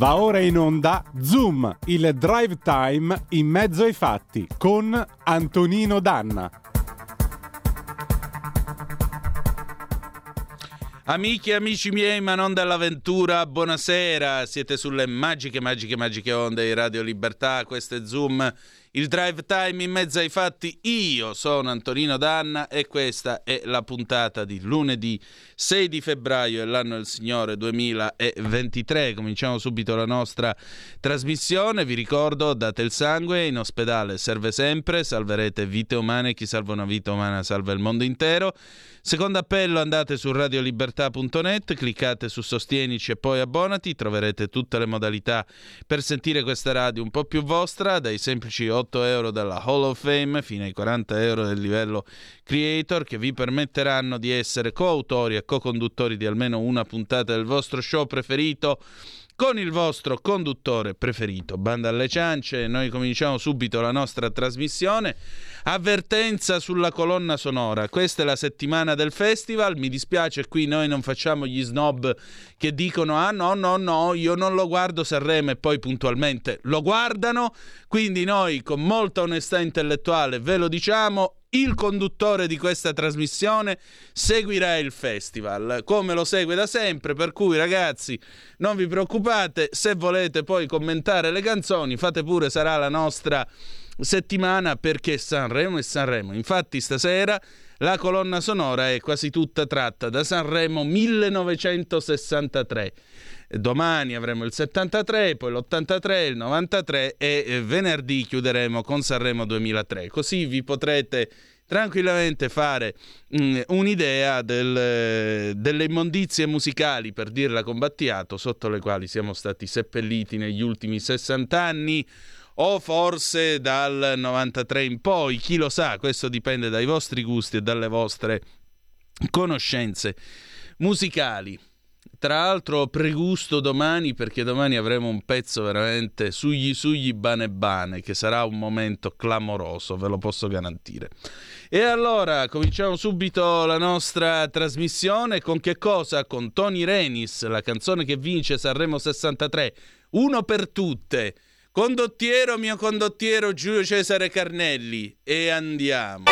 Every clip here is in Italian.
Va ora in onda Zoom, il drive time in mezzo ai fatti con Antonino Danna. Amiche e amici miei, ma non dall'avventura, buonasera. Siete sulle magiche, magiche, magiche onde di Radio Libertà. Questo è Zoom il drive time in mezzo ai fatti. Io sono Antonino Danna e questa è la puntata di lunedì 6 di febbraio dell'anno del Signore 2023. Cominciamo subito la nostra trasmissione. Vi ricordo, date il sangue, in ospedale serve sempre, salverete vite umane, chi salva una vita umana salva il mondo intero. Secondo appello andate su radiolibertà.net, cliccate su Sostienici e poi abbonati, troverete tutte le modalità per sentire questa radio un po' più vostra, dai semplici 8 euro della Hall of Fame fino ai 40 euro del livello Creator che vi permetteranno di essere coautori e co-conduttori di almeno una puntata del vostro show preferito con il vostro conduttore preferito. Banda alle ciance, noi cominciamo subito la nostra trasmissione. Avvertenza sulla colonna sonora. Questa è la settimana del festival. Mi dispiace, qui noi non facciamo gli snob che dicono: Ah, no, no, no, io non lo guardo Sanremo e poi puntualmente lo guardano. Quindi noi, con molta onestà intellettuale, ve lo diciamo il conduttore di questa trasmissione seguirà il festival come lo segue da sempre per cui ragazzi non vi preoccupate se volete poi commentare le canzoni fate pure sarà la nostra settimana perché Sanremo e Sanremo. Infatti stasera la colonna sonora è quasi tutta tratta da Sanremo 1963 domani avremo il 73, poi l'83, il 93 e venerdì chiuderemo con Sanremo 2003. Così vi potrete tranquillamente fare mh, mm, un'idea del, delle immondizie musicali, per dirla con Battiato, sotto le quali siamo stati seppelliti negli ultimi 60 anni o forse dal 93 in poi, chi lo sa, questo dipende dai vostri gusti e dalle vostre conoscenze musicali. Tra l'altro pregusto domani perché domani avremo un pezzo veramente sugli sugli bane bane che sarà un momento clamoroso, ve lo posso garantire. E allora cominciamo subito la nostra trasmissione con che cosa? Con Tony Renis, la canzone che vince Sanremo 63, uno per tutte. Condottiero, mio condottiero Giulio Cesare Carnelli e andiamo.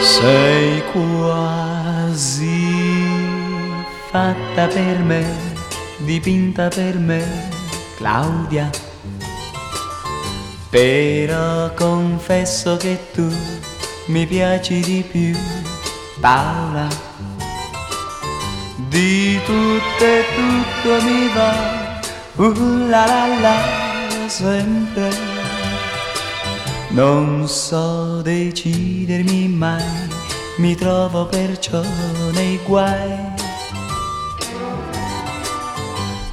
Sei quasi fatta per me, dipinta per me, Claudia. Però confesso che tu mi piaci di più, Paola. Di tutto e tutto mi va, uh la la la, sempre non so decidermi mai, mi trovo perciò nei guai.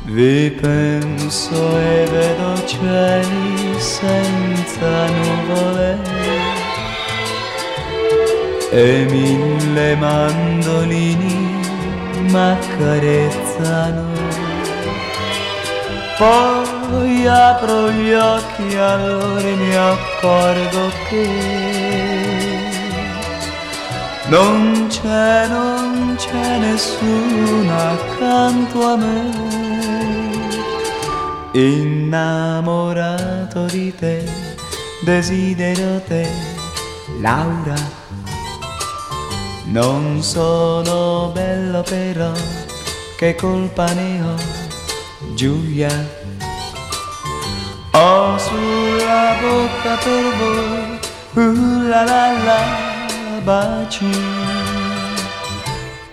Vi penso e vedo cieli senza nuvole e mille mandolini m'accarezzano. Poi apro gli occhi allora mi accorgo che non c'è, non c'è nessuno accanto a me. Innamorato di te, desidero te, Laura. Non sono bello però, che colpa ne ho? Giulia. Bocca per voi, uh la la la, baci.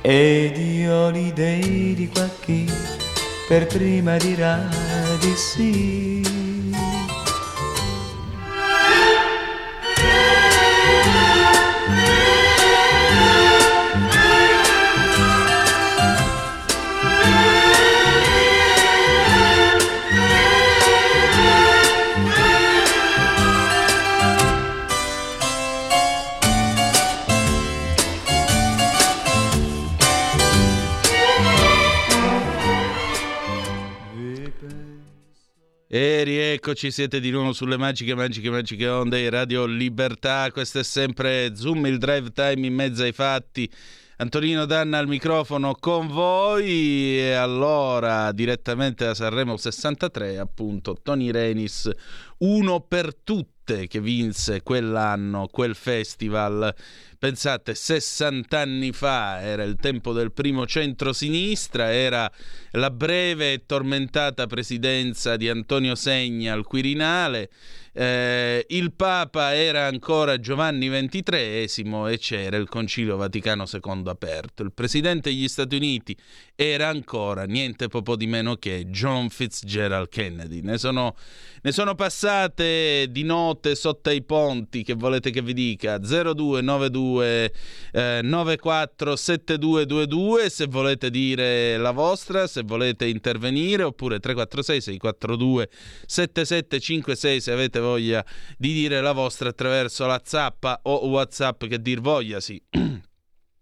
Ed io li dei di qua chi per prima dirà di sì. E rieccoci, siete di nuovo sulle magiche, magiche, magiche onde Radio Libertà. Questo è sempre Zoom, il drive time in mezzo ai fatti. Antonino Danna al microfono con voi e allora direttamente da Sanremo 63 appunto Tony Renis uno per tutte che vinse quell'anno quel festival Pensate, 60 anni fa era il tempo del primo centro-sinistra, era la breve e tormentata presidenza di Antonio Segna al Quirinale. Eh, il Papa era ancora Giovanni XXIII e c'era il Concilio Vaticano II aperto. Il presidente degli Stati Uniti era ancora niente poco di meno che John Fitzgerald Kennedy. Ne sono, ne sono passate di notte sotto ai ponti, che volete che vi dica? 0292 eh, 947222 se volete dire la vostra, se volete intervenire, oppure 346 642 7756 se avete voglia di dire la vostra attraverso la zappa o WhatsApp che dir voglia, sì.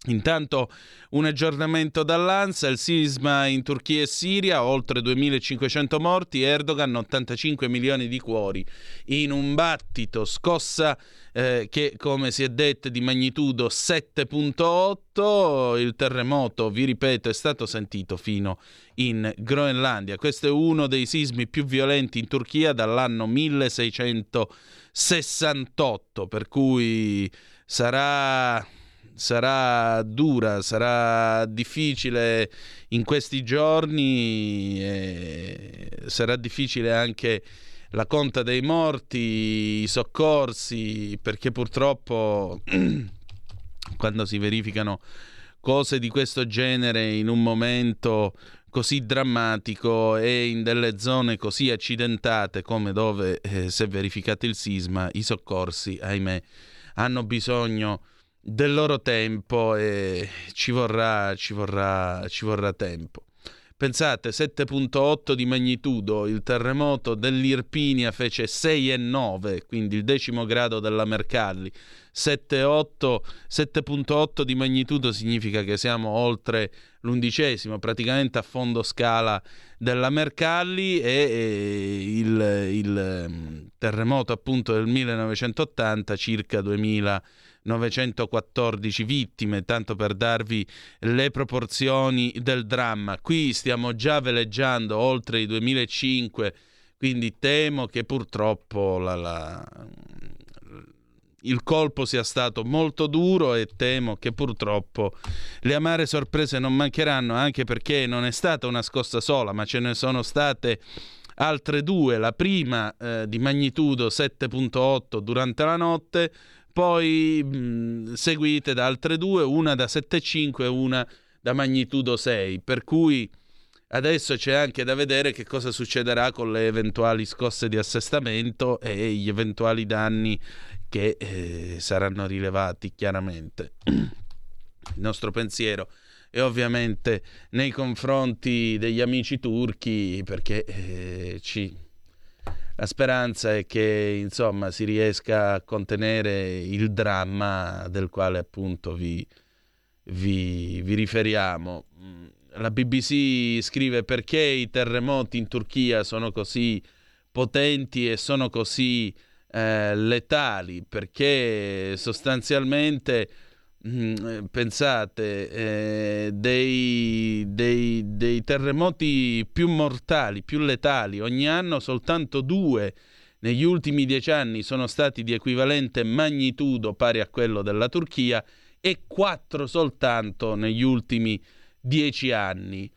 Intanto un aggiornamento dall'ANSA, il sisma in Turchia e Siria, oltre 2500 morti, Erdogan 85 milioni di cuori in un battito, scossa eh, che come si è detto di magnitudo 7.8, il terremoto, vi ripeto, è stato sentito fino in Groenlandia. Questo è uno dei sismi più violenti in Turchia dall'anno 1668, per cui sarà sarà dura, sarà difficile in questi giorni, sarà difficile anche la conta dei morti, i soccorsi, perché purtroppo quando si verificano cose di questo genere in un momento così drammatico e in delle zone così accidentate come dove eh, si è verificato il sisma, i soccorsi, ahimè, hanno bisogno del loro tempo e ci vorrà, ci vorrà, ci vorrà tempo. Pensate, 7.8 di magnitudo, il terremoto dell'Irpinia fece 6,9, quindi il decimo grado della Mercalli. 7.8 di magnitudo significa che siamo oltre l'undicesimo, praticamente a fondo scala della Mercalli e, e il, il, mm, terremoto appunto del 1980 circa 2000 914 vittime, tanto per darvi le proporzioni del dramma. Qui stiamo già veleggiando oltre i 2005, quindi temo che purtroppo la, la, il colpo sia stato molto duro e temo che purtroppo le amare sorprese non mancheranno, anche perché non è stata una scossa sola, ma ce ne sono state altre due, la prima eh, di magnitudo 7.8 durante la notte, poi mh, seguite da altre due, una da 7,5 e una da magnitudo 6, per cui adesso c'è anche da vedere che cosa succederà con le eventuali scosse di assestamento e gli eventuali danni che eh, saranno rilevati chiaramente. Il nostro pensiero è ovviamente nei confronti degli amici turchi perché eh, ci la speranza è che insomma si riesca a contenere il dramma del quale appunto vi, vi, vi riferiamo. La BBC scrive perché i terremoti in Turchia sono così potenti e sono così eh, letali, perché sostanzialmente Mm, pensate, eh, dei, dei, dei, terremoti più mortali, più letali, ogni anno soltanto due negli ultimi dieci anni sono stati di equivalente magnitudo pari a quello della Turchia e quattro soltanto negli ultimi dieci anni.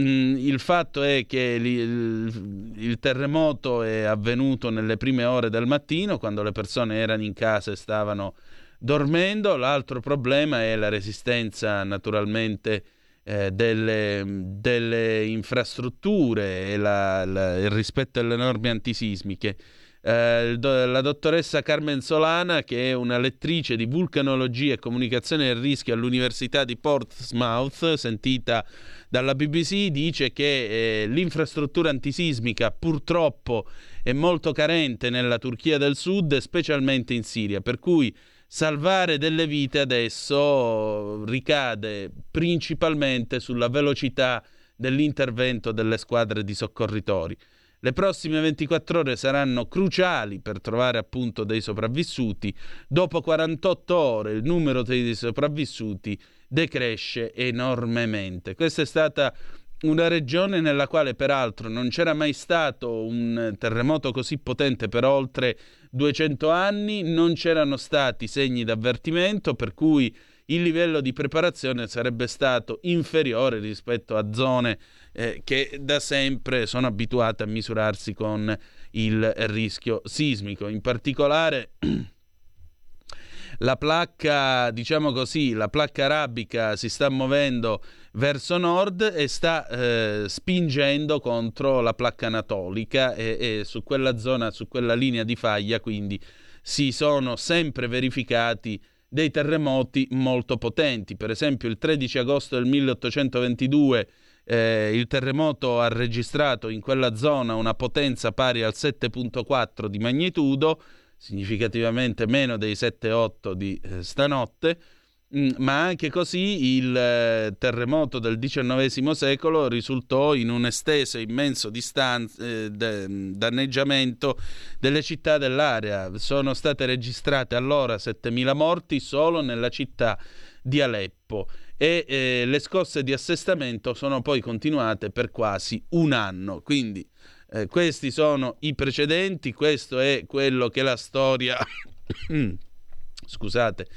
Mm, il fatto è che il terremoto è avvenuto nelle prime ore del mattino, quando le persone erano in casa e stavano dormendo. L'altro problema è la resistenza naturalmente eh, delle, delle, infrastrutture e la, la, il rispetto alle norme antisismiche. Eh, la dottoressa Carmen Solana, che è una lettrice di vulcanologia e comunicazione del rischio all'Università di Portsmouth, sentita dalla BBC, dice che eh, l'infrastruttura antisismica purtroppo è molto carente nella Turchia del Sud, specialmente in Siria, per cui salvare delle vite adesso ricade principalmente sulla velocità dell'intervento delle squadre di soccorritori. Le prossime 24 ore saranno cruciali per trovare appunto dei sopravvissuti. Dopo 48 ore il numero dei sopravvissuti decresce enormemente. Questa è stata una regione nella quale peraltro non c'era mai stato un terremoto così potente per oltre 200 anni, non c'erano stati segni d'avvertimento, per cui il livello di preparazione sarebbe stato inferiore rispetto a zone eh, che da sempre sono abituate a misurarsi con il rischio sismico. In particolare la placca, diciamo così, la placca arabica si sta muovendo verso nord e sta eh, spingendo contro la placca anatolica e, e su quella zona, su quella linea di faglia, quindi si sono sempre verificati dei terremoti molto potenti. Per esempio il 13 agosto del 1822 eh, il terremoto ha registrato in quella zona una potenza pari al 7.4 di magnitudo, significativamente meno dei 7.8 di eh, stanotte, ma anche così il eh, terremoto del XIX secolo risultò in un esteso e immenso distanz- eh, de- danneggiamento delle città dell'area. Sono state registrate allora 7.000 morti solo nella città di Aleppo e eh, le scosse di assestamento sono poi continuate per quasi un anno. Quindi eh, questi sono i precedenti, questo è quello che la storia scusate,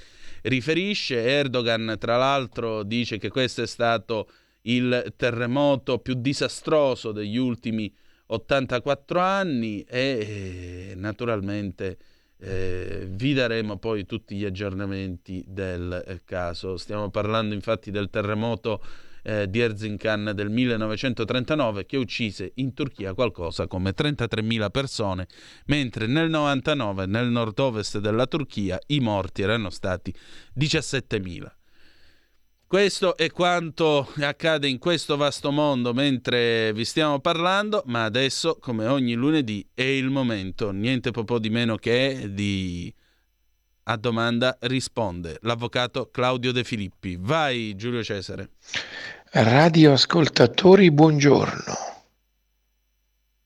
riferisce. Erdogan, tra l'altro, dice che questo è stato il terremoto più disastroso degli ultimi 84 anni e eh, naturalmente eh, vi daremo poi tutti gli aggiornamenti del eh, caso. Stiamo parlando infatti del terremoto eh, di Erzincan del 1939 che uccise in Turchia qualcosa come 33.000 persone, mentre nel 99 nel nord-ovest della Turchia i morti erano stati 17.000. Questo è quanto accade in questo vasto mondo mentre vi stiamo parlando, ma adesso, come ogni lunedì, è il momento, niente po' di meno che di a domanda risponde l'avvocato Claudio De Filippi. Vai Giulio Cesare. Radioascoltatori, buongiorno.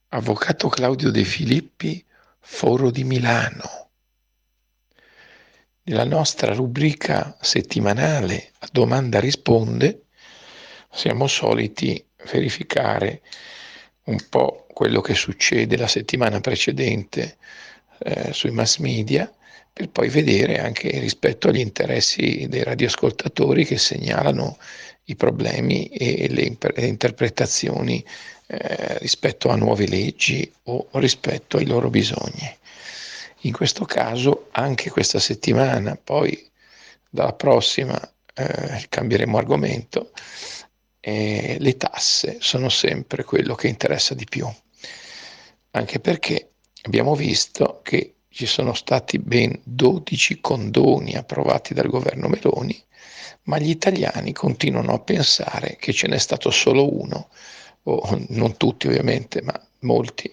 Avvocato Claudio De Filippi, Foro di Milano. Nella nostra rubrica settimanale a domanda risponde siamo soliti verificare un po' quello che succede la settimana precedente eh, sui mass media per poi vedere anche rispetto agli interessi dei radioascoltatori che segnalano i problemi e le, interpretazioni eh, rispetto a nuove leggi o rispetto ai loro bisogni. In questo caso anche questa settimana, poi dalla prossima eh, cambieremo argomento, eh, le tasse sono sempre quello che interessa di più, anche perché abbiamo visto che ci sono stati ben 12 condoni approvati dal governo Meloni, ma gli italiani continuano a pensare che ce n'è stato solo uno, o non tutti ovviamente, ma molti,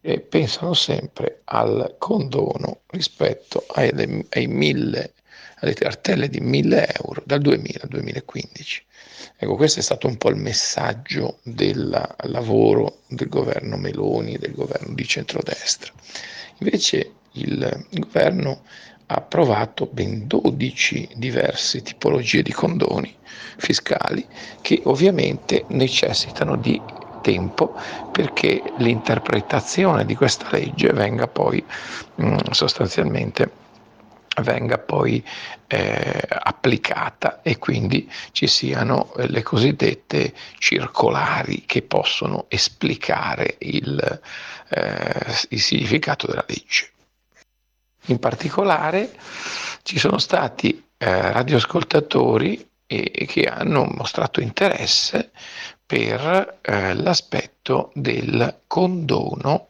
e pensano sempre al condono rispetto ai, ai mille, alle cartelle di 1000 euro dal 2000 al 2015. Ecco, questo è stato un po' il messaggio del lavoro del governo Meloni, del governo di centrodestra. Invece il governo ha approvato ben 12 diverse tipologie di condoni fiscali che ovviamente necessitano di tempo perché l'interpretazione di questa legge venga poi mh, mm, sostanzialmente venga poi eh, applicata e quindi ci siano eh, le cosiddette circolari che possono esplicare il, eh, il significato della legge. In particolare ci sono stati eh, radioascoltatori e che hanno mostrato interesse per eh, l'aspetto del condono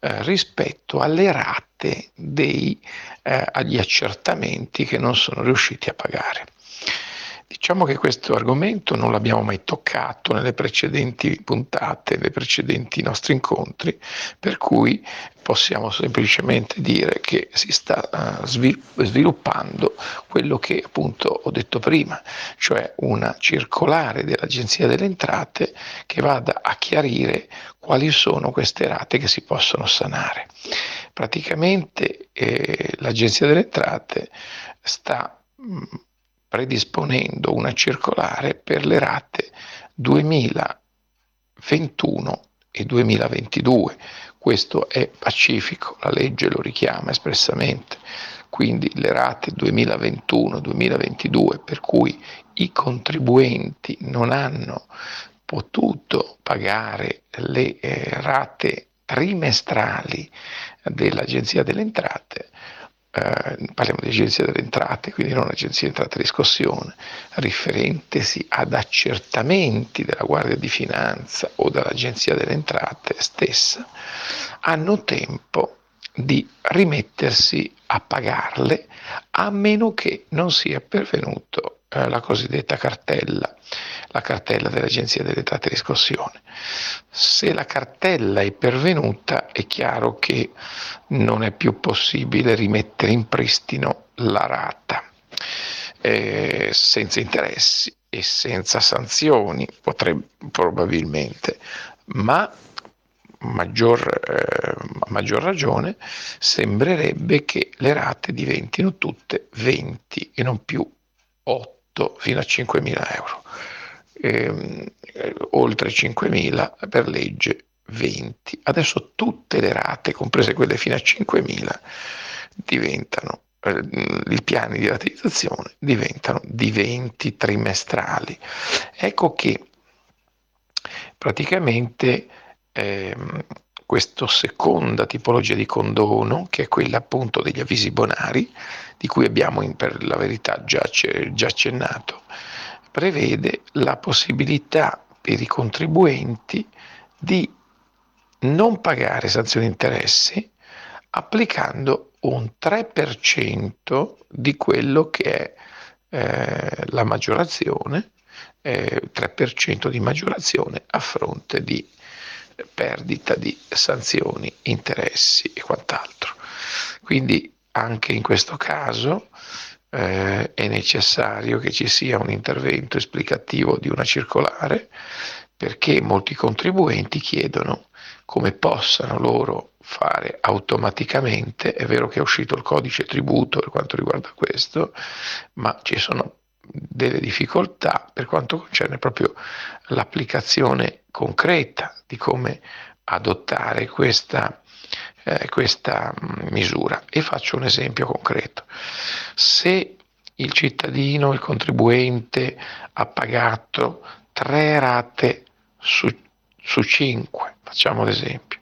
eh, rispetto alle rate dei, eh, agli accertamenti che non sono riusciti a pagare. Diciamo che questo argomento non l'abbiamo mai toccato nelle precedenti puntate, nei precedenti nostri incontri, per cui possiamo semplicemente dire che si sta uh, sviluppando quello che appunto ho detto prima, cioè una circolare dell'Agenzia delle Entrate che vada a chiarire quali sono queste rate che si possono sanare. Praticamente eh, l'Agenzia delle Entrate sta mh, mm, predisponendo una circolare per le rate 2021 e 2022. Questo è pacifico, la legge lo richiama espressamente. Quindi le rate 2021-2022 per cui i contribuenti non hanno potuto pagare le eh, rate trimestrali dell'Agenzia delle Entrate, eh, parliamo di Agenzia delle Entrate, quindi non Agenzia delle Entrate Riscossione, riferentesi ad accertamenti della Guardia di Finanza o dall'Agenzia delle Entrate stessa, hanno tempo di rimettersi a pagarle a meno che non sia pervenuto eh, la cosiddetta cartella, la cartella dell'Agenzia delle Entrate e Riscossione. Se la cartella è pervenuta è chiaro che non è più possibile rimettere in pristino la rata eh, senza interessi e senza sanzioni, potrebbe probabilmente, ma maggior, eh, a maggior ragione sembrerebbe che le rate diventino tutte 20 e non più 8 fino a 5.000 euro, ehm, oltre 5.000 per legge 20. Adesso tutte le rate, comprese quelle fino a 5.000, diventano, eh, i piani di rateizzazione diventano di 20 trimestrali. Ecco che praticamente ehm, questa seconda tipologia di condono, che è quella appunto degli avvisi bonari, di cui abbiamo in, per la verità già, già accennato, prevede la possibilità per i contribuenti di non pagare sanzioni interessi applicando un 3% di quello che è eh, la maggiorazione, eh, 3% di maggiorazione a fronte di perdita di sanzioni, interessi e quant'altro. Quindi anche in questo caso eh, è necessario che ci sia un intervento esplicativo di una circolare perché molti contribuenti chiedono come possano loro fare automaticamente, è vero che è uscito il codice tributo per quanto riguarda questo, ma ci sono delle difficoltà per quanto concerne proprio l'applicazione concreta di come adottare questa, eh, questa mm, misura. E faccio un esempio concreto. Se il cittadino, il contribuente ha pagato tre rate su, su cinque, facciamo l'esempio,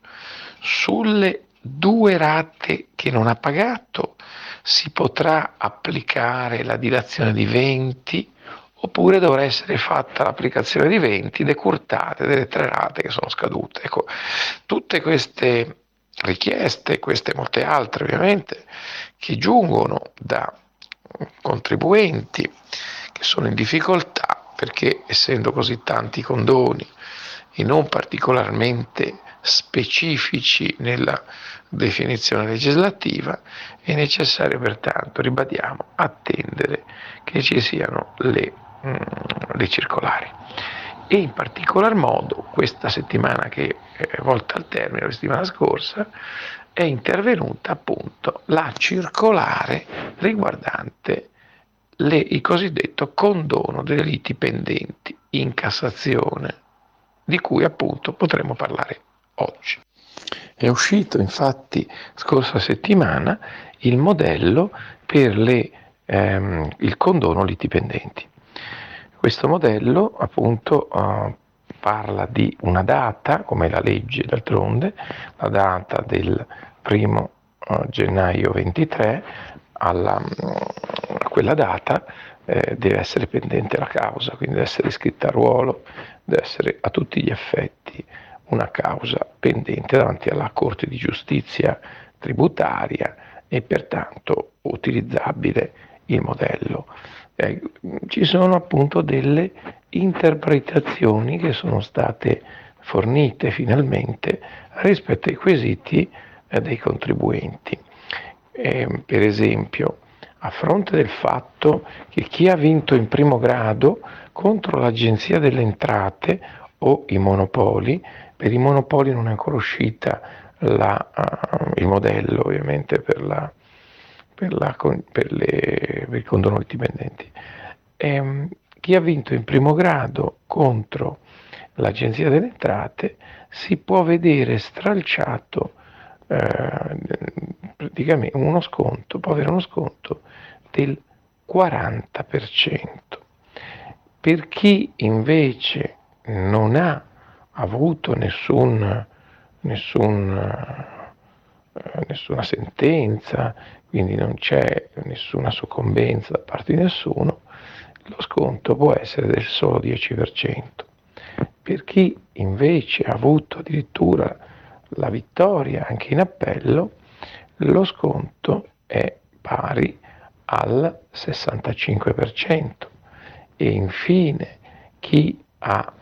sulle due rate che non ha pagato si potrà applicare la dilazione di 20 oppure dovrà essere fatta l'applicazione di 20 decurtate delle tre rate che sono scadute. Ecco, tutte queste richieste, queste e molte altre ovviamente, che giungono da contribuenti che sono in difficoltà perché essendo così tanti condoni e non particolarmente specifici nella definizione legislativa, è necessario pertanto, ribadiamo, attendere che ci siano le, mm, le circolari. E in particolar modo questa settimana che volta al termine, la settimana scorsa, è intervenuta appunto la circolare riguardante le, il cosiddetto condono delle liti pendenti in Cassazione, di cui appunto potremo parlare oggi. È uscito infatti scorsa settimana il modello per le, ehm, il condono liti pendenti. Questo modello appunto uh, parla di una data, come la legge d'altronde, la data del primo uh, gennaio 23, alla, a quella data eh, deve essere pendente la causa, quindi deve essere iscritta a ruolo, deve essere a tutti gli effetti una causa pendente davanti alla Corte di giustizia tributaria e pertanto utilizzabile il modello. Eh, ci sono appunto delle interpretazioni che sono state fornite finalmente rispetto ai quesiti eh, dei contribuenti. Eh, per esempio, a fronte del fatto che chi ha vinto in primo grado contro l'Agenzia delle Entrate o i monopoli per i monopoli non è ancora uscita la, uh, il modello ovviamente per, la, per, la, per, le, per i condono dipendenti. ehm, chi ha vinto in primo grado contro l'Agenzia delle Entrate si può vedere stralciato eh, praticamente uno sconto, può avere uno sconto del 40%. Per chi invece non ha avuto nessun, nessun, eh, nessuna sentenza, quindi non c'è nessuna soccombenza da parte di nessuno, lo sconto può essere del solo 10%. Per chi invece ha avuto addirittura la vittoria anche in appello, lo sconto è pari al 65%. E infine chi ha,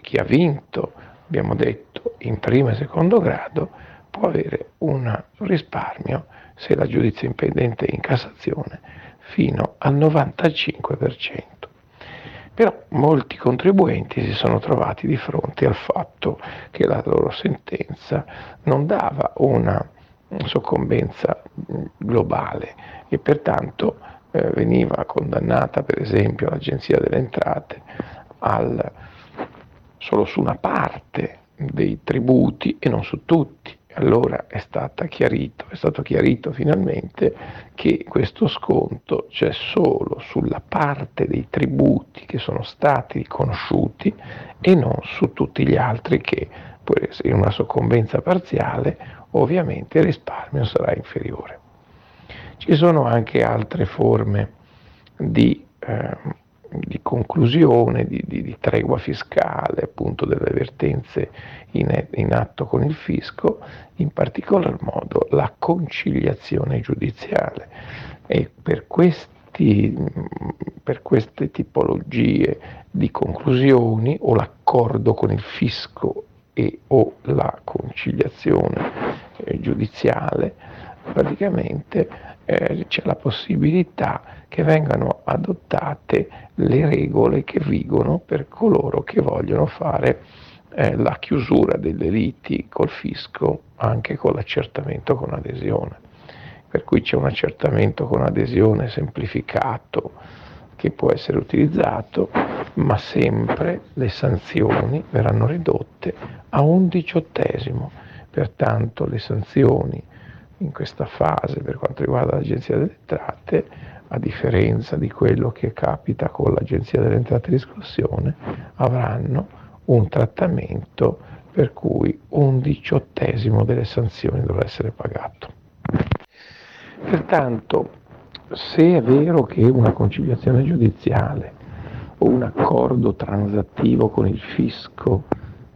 chi ha vinto, abbiamo detto, in primo e secondo grado, può avere un risparmio, se la giudizia impendente è in Cassazione, fino al 95%. Però molti contribuenti si sono trovati di fronte al fatto che la loro sentenza non dava una soccombenza globale e pertanto eh, veniva condannata per esempio l'Agenzia delle Entrate al, solo su una parte dei tributi e non su tutti allora è, chiarito, è stato chiarito finalmente che questo sconto c'è solo sulla parte dei tributi che sono stati riconosciuti e non su tutti gli altri che in una soccombenza parziale ovviamente il risparmio sarà inferiore. Ci sono anche altre forme di eh, di conclusione, di, di, di, tregua fiscale, appunto delle vertenze in, in, atto con il fisco, in particolar modo la conciliazione giudiziale. E per, questi, per queste tipologie di conclusioni o l'accordo con il fisco e o la conciliazione eh, giudiziale, praticamente eh, c'è la possibilità che vengano adottate le regole che vigono per coloro che vogliono fare eh, la chiusura dei delitti col fisco anche con l'accertamento con adesione. Per cui c'è un accertamento con adesione semplificato che può essere utilizzato, ma sempre le sanzioni verranno ridotte a un diciottesimo. Pertanto le sanzioni in questa fase per quanto riguarda l'Agenzia delle Entrate, a differenza di quello che capita con l'Agenzia delle Entrate di Riscossione, avranno un trattamento per cui un diciottesimo delle sanzioni dovrà essere pagato. Pertanto, se è vero che una conciliazione giudiziale o un accordo transattivo con il fisco,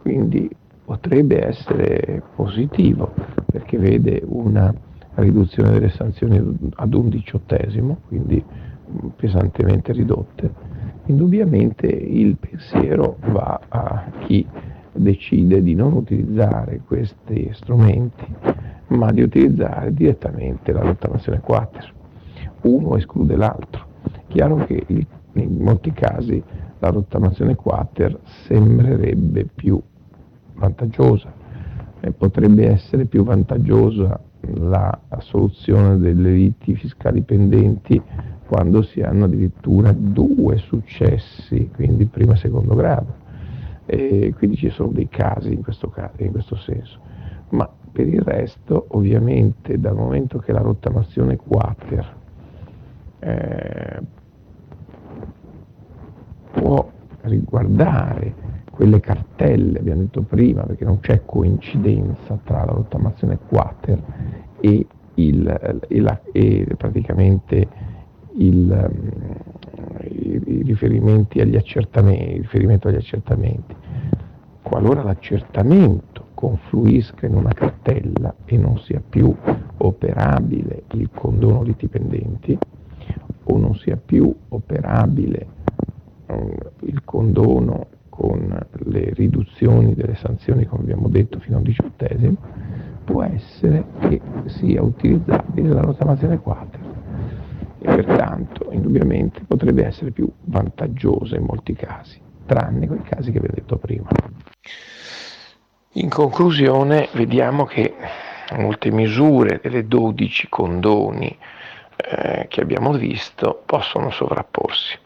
quindi potrebbe essere positivo perché vede una riduzione delle sanzioni ad un diciottesimo, quindi pesantemente ridotte, indubbiamente il pensiero va a chi decide di non utilizzare questi strumenti, ma di utilizzare direttamente la rottamazione quater. Uno esclude l'altro. Chiaro che in molti casi la rottamazione quater sembrerebbe più vantaggiosa, eh, potrebbe essere più vantaggiosa la soluzione delle liti fiscali pendenti quando si hanno addirittura due successi, quindi primo e secondo grado. E quindi ci sono dei casi in questo, caso, in questo senso. Ma per il resto, ovviamente, dal momento che la rottamazione quater eh, può riguardare quelle cartelle, abbiamo detto prima, perché non c'è coincidenza tra la rottamazione quater e, il, e, la, e praticamente il, i, i, riferimenti agli accertamenti, il riferimento agli accertamenti. Qualora l'accertamento confluisca in una cartella e non sia più operabile il condono litipendenti o non sia più operabile um, il condono con le riduzioni delle sanzioni, come abbiamo detto, fino a un diciottesimo, può essere che sia utilizzabile la rottamazione quater e pertanto indubbiamente potrebbe essere più vantaggiosa in molti casi, tranne quei casi che abbiamo detto prima. In conclusione vediamo che molte misure delle 12 condoni eh, che abbiamo visto possono sovrapporsi,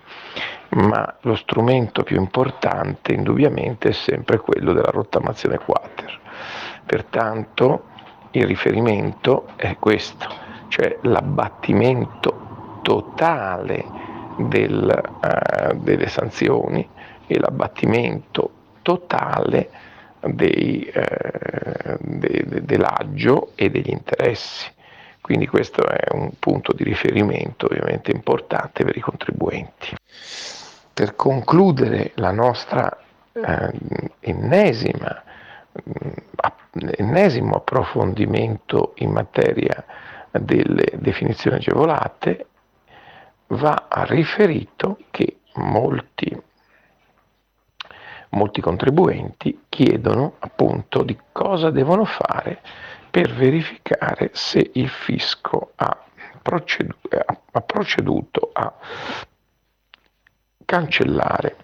ma lo strumento più importante indubbiamente è sempre quello della rottamazione quater. Pertanto il riferimento è questo, cioè l'abbattimento totale del, uh, delle sanzioni e l'abbattimento totale dei, eh, de, de, dell'aggio e degli interessi. Quindi questo è un punto di riferimento ovviamente importante per i contribuenti. Per concludere la nostra eh, ennesima, ennesimo approfondimento in materia delle definizioni agevolate, va riferito che molti molti contribuenti chiedono appunto di cosa devono fare per verificare se il fisco ha, procedu- ha proceduto a cancellare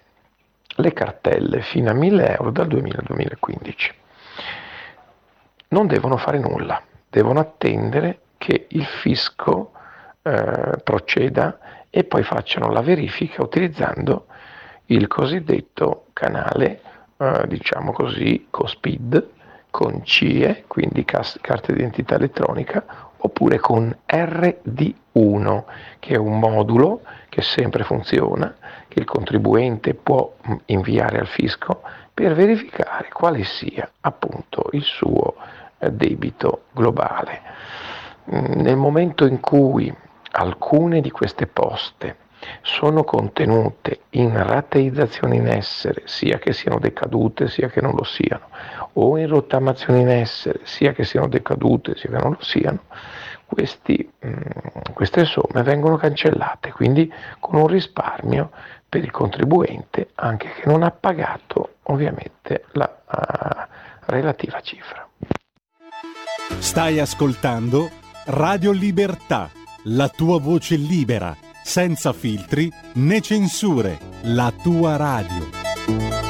le cartelle fino a 1000 euro dal 2000 al 2015. Non devono fare nulla, devono attendere che il fisco eh, proceda e poi facciano la verifica utilizzando il cosiddetto canale, eh, diciamo così, COSPID, con CIE, quindi cas- carta d'identità elettronica, oppure con RD1, che è un modulo che sempre funziona, che il contribuente può inviare al fisco per verificare quale sia appunto il suo eh, debito globale. Mm, nel momento in cui alcune di queste poste sono contenute in rateizzazioni in essere, sia che siano decadute sia che non lo siano, o in rottamazioni in essere, sia che siano decadute sia che non lo siano, questi, mh, mm, queste somme vengono cancellate, quindi con un risparmio per il contribuente anche che non ha pagato ovviamente la uh, relativa cifra. Stai ascoltando Radio Libertà, la tua voce libera senza filtri né censure, la tua radio.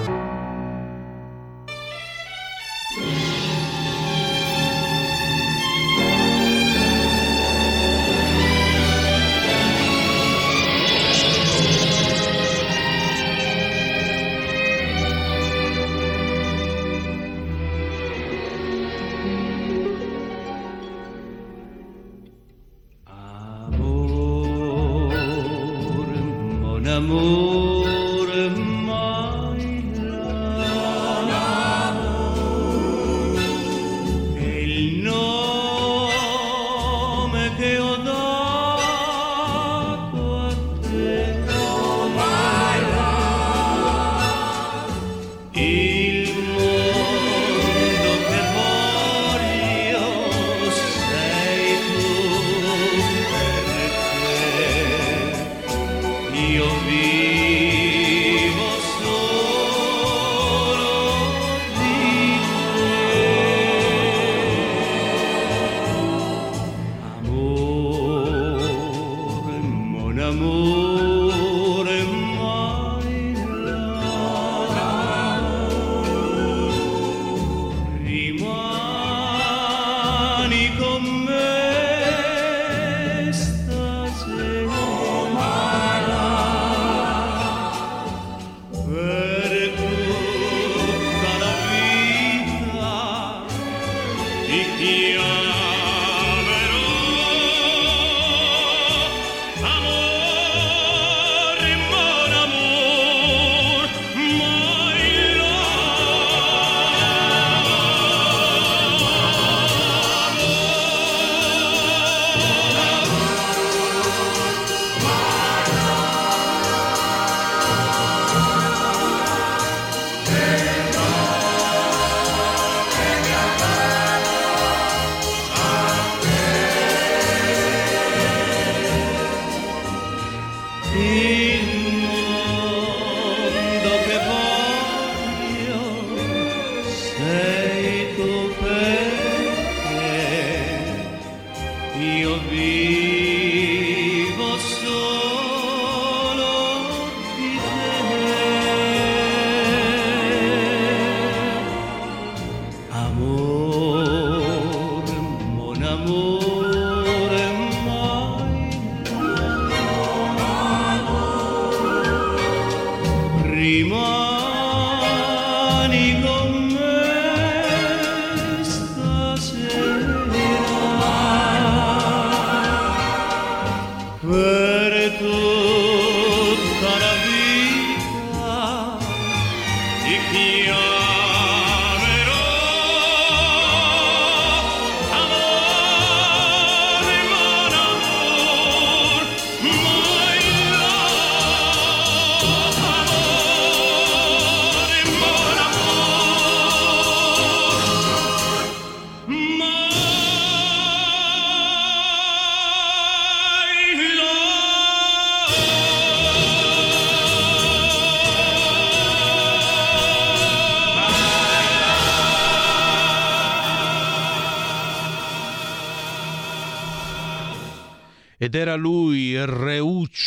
come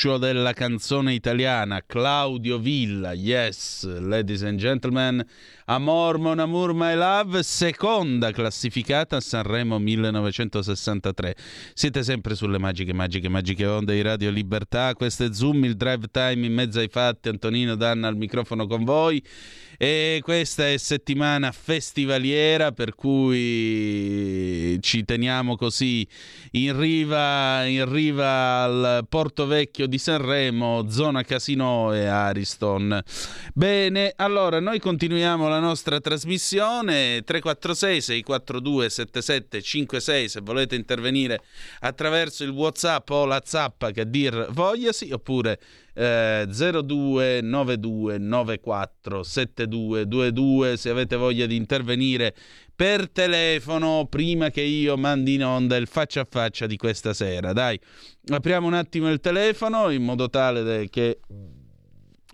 reuccio della canzone italiana, Claudio Villa. Yes, ladies and gentlemen, Amor Mon Amour My Love, seconda classificata a Sanremo 1963. Siete sempre sulle magiche, magiche, magiche onde di Radio Libertà. Questo è Zoom, il drive time in mezzo ai fatti. Antonino Danna al microfono con voi. E questa è settimana festivaliera per cui ci teniamo così in riva, in riva al Porto Vecchio di Sanremo, zona Casino e Ariston. Bene, allora noi continuiamo la nostra trasmissione 346 642 7756 se volete intervenire attraverso il WhatsApp o la zappa che dir vogliasi oppure eh, 0292 94 7222 se avete voglia di intervenire per telefono prima che io mandi in onda il faccia a faccia di questa sera. Dai, apriamo un attimo il telefono in modo tale che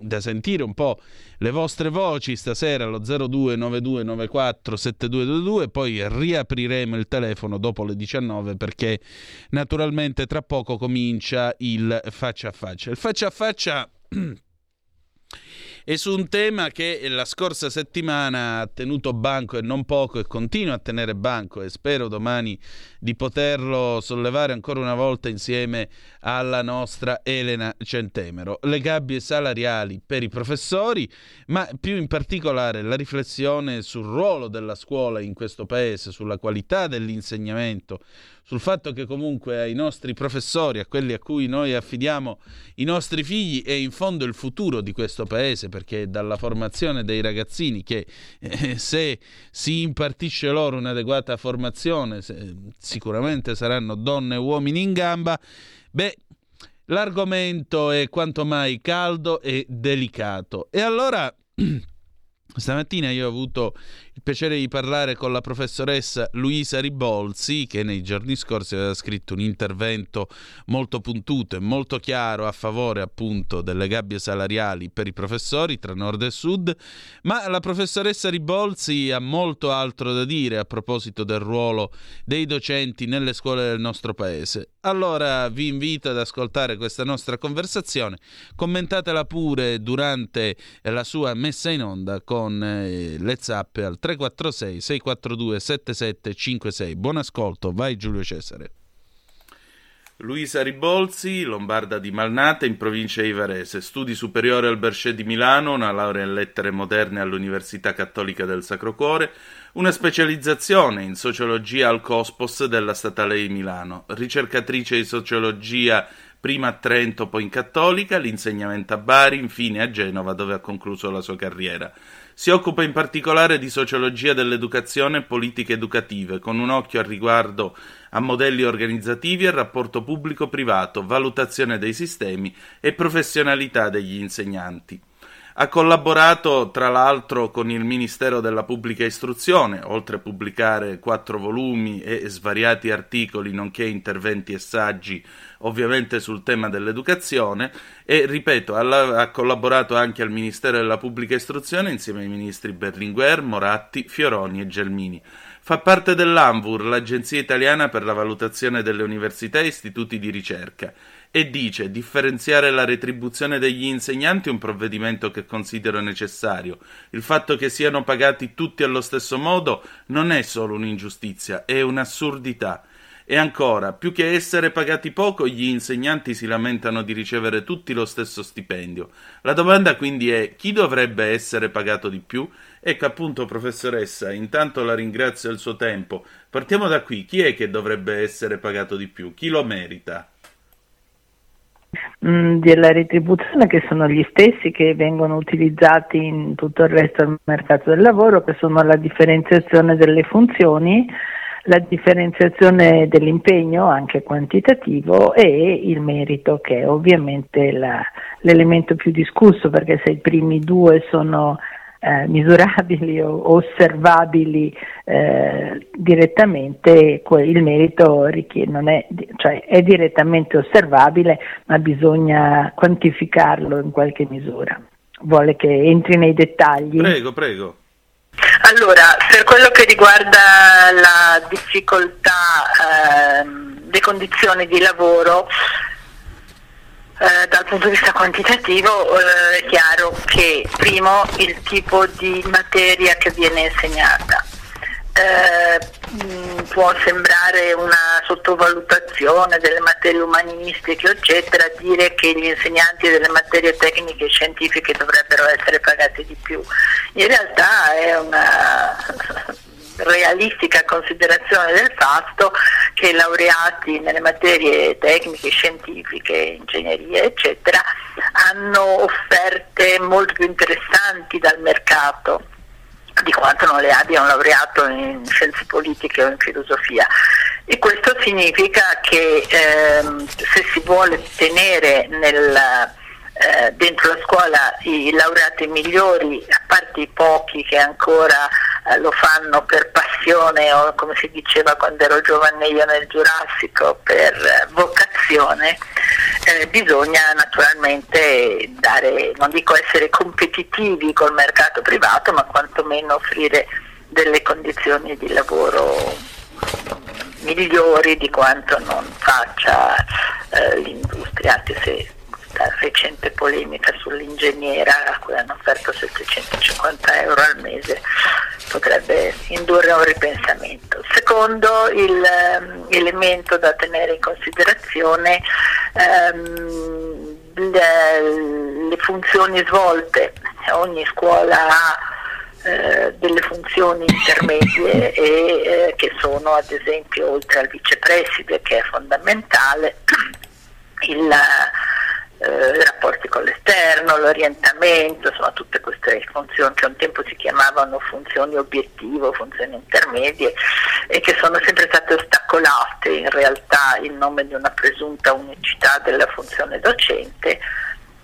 da sentire un po' le vostre voci stasera allo 029294 7222 poi riapriremo il telefono dopo le 19 perché naturalmente tra poco comincia il faccia a faccia. Il faccia a faccia è su un tema che la scorsa settimana ha tenuto banco e non poco e continua a tenere banco e spero domani di poterlo sollevare ancora una volta insieme alla nostra Elena Centemero. Le gabbie salariali per i professori, ma più in particolare la riflessione sul ruolo della scuola in questo paese, sulla qualità dell'insegnamento, sul fatto che comunque ai nostri professori, a quelli a cui noi affidiamo i nostri figli, è in fondo il futuro di questo paese, perché è dalla formazione dei ragazzini che eh, se si impartisce loro un'adeguata formazione, se, sicuramente saranno donne e uomini in gamba, beh, l'argomento è quanto mai caldo e delicato. E allora... Stamattina io ho avuto il piacere di parlare con la professoressa Luisa Ribolzi, che nei giorni scorsi aveva scritto un intervento molto puntuto e molto chiaro a favore appunto delle gabbie salariali per i professori tra nord e sud, ma la professoressa Ribolzi ha molto altro da dire a proposito del ruolo dei docenti nelle scuole del nostro paese. Allora vi invito ad ascoltare questa nostra conversazione, commentatela pure durante la sua messa in onda con eh, le zappe al 346 642 7756. Buon ascolto, vai Giulio Cesare. Luisa Ribolzi, lombarda di Malnate, in provincia di Varese, studi superiori al Berchet di Milano, una laurea in lettere moderne all'Università Cattolica del Sacro Cuore, una specializzazione in sociologia al Cospos della Statale di Milano, ricercatrice di sociologia prima a Trento, poi in Cattolica, l'insegnamento a Bari, infine a Genova, dove ha concluso la sua carriera. Si occupa in particolare di sociologia dell'educazione e politiche educative, con un occhio al riguardo a modelli organizzativi e rapporto pubblico-privato, valutazione dei sistemi e professionalità degli insegnanti. Ha collaborato tra l'altro con il Ministero della Pubblica Istruzione, oltre a pubblicare quattro volumi e svariati articoli, nonché interventi e saggi ovviamente sul tema dell'educazione e, ripeto, ha collaborato anche al Ministero della Pubblica Istruzione insieme ai ministri Berlinguer, Moratti, Fioroni e Gelmini. Fa parte dell'ANVUR, l'Agenzia Italiana per la Valutazione delle Università e Istituti di Ricerca, e dice differenziare la retribuzione degli insegnanti è un provvedimento che considero necessario. Il fatto che siano pagati tutti allo stesso modo non è solo un'ingiustizia, è un'assurdità. E ancora, più che essere pagati poco, gli insegnanti si lamentano di ricevere tutti lo stesso stipendio. La domanda quindi è chi dovrebbe essere pagato di più? Ecco appunto, professoressa, intanto la ringrazio del suo tempo. Partiamo da qui, chi è che dovrebbe essere pagato di più? Chi lo merita? Mm, della retribuzione che sono gli stessi che vengono utilizzati in tutto il resto del mercato del lavoro, che sono la differenziazione delle funzioni, la differenziazione dell'impegno anche quantitativo e il merito che è ovviamente la, l'elemento più discusso perché se i primi due sono eh, misurabili o osservabili eh, direttamente, il merito richiede, è, cioè è direttamente osservabile ma bisogna quantificarlo in qualche misura. Vuole che entri nei dettagli? Prego, prego. Allora, per quello che riguarda la difficoltà, ehm, le condizioni di lavoro, eh, dal punto di vista quantitativo eh, è chiaro che primo il tipo di materia che viene insegnata. Eh, mh, può sembrare una sottovalutazione delle materie umanistiche, eccetera, dire che gli insegnanti delle materie tecniche e scientifiche dovrebbero essere pagati di più. In realtà è una realistica considerazione del fatto che i laureati nelle materie tecniche, scientifiche, ingegneria, eccetera, hanno offerte molto più interessanti dal mercato di quanto non le abbia un laureato in scienze politiche o in filosofia. E questo significa che ehm, se si vuole tenere nel, eh, dentro la scuola i laureati migliori, a parte i pochi che ancora eh, lo fanno per passione o come si diceva quando ero giovane io nel Giurassico, per eh, vocazione, eh, bisogna naturalmente dare, non dico essere competitivi col mercato privato, ma quantomeno offrire delle condizioni di lavoro migliori di quanto non faccia eh, l'industria, anche se recente polemica sull'ingegnera a cui hanno offerto 750 euro al mese potrebbe indurre un ripensamento. Secondo il, um, elemento da tenere in considerazione um, le, le, funzioni svolte, ogni scuola ha eh, delle funzioni intermedie e, eh, che sono ad esempio oltre al vicepreside che è fondamentale il eh, i rapporti con l'esterno, l'orientamento, insomma tutte queste funzioni che un tempo si chiamavano funzioni obiettivo, funzioni intermedie e che sono sempre state ostacolate in realtà in nome di una presunta unicità della funzione docente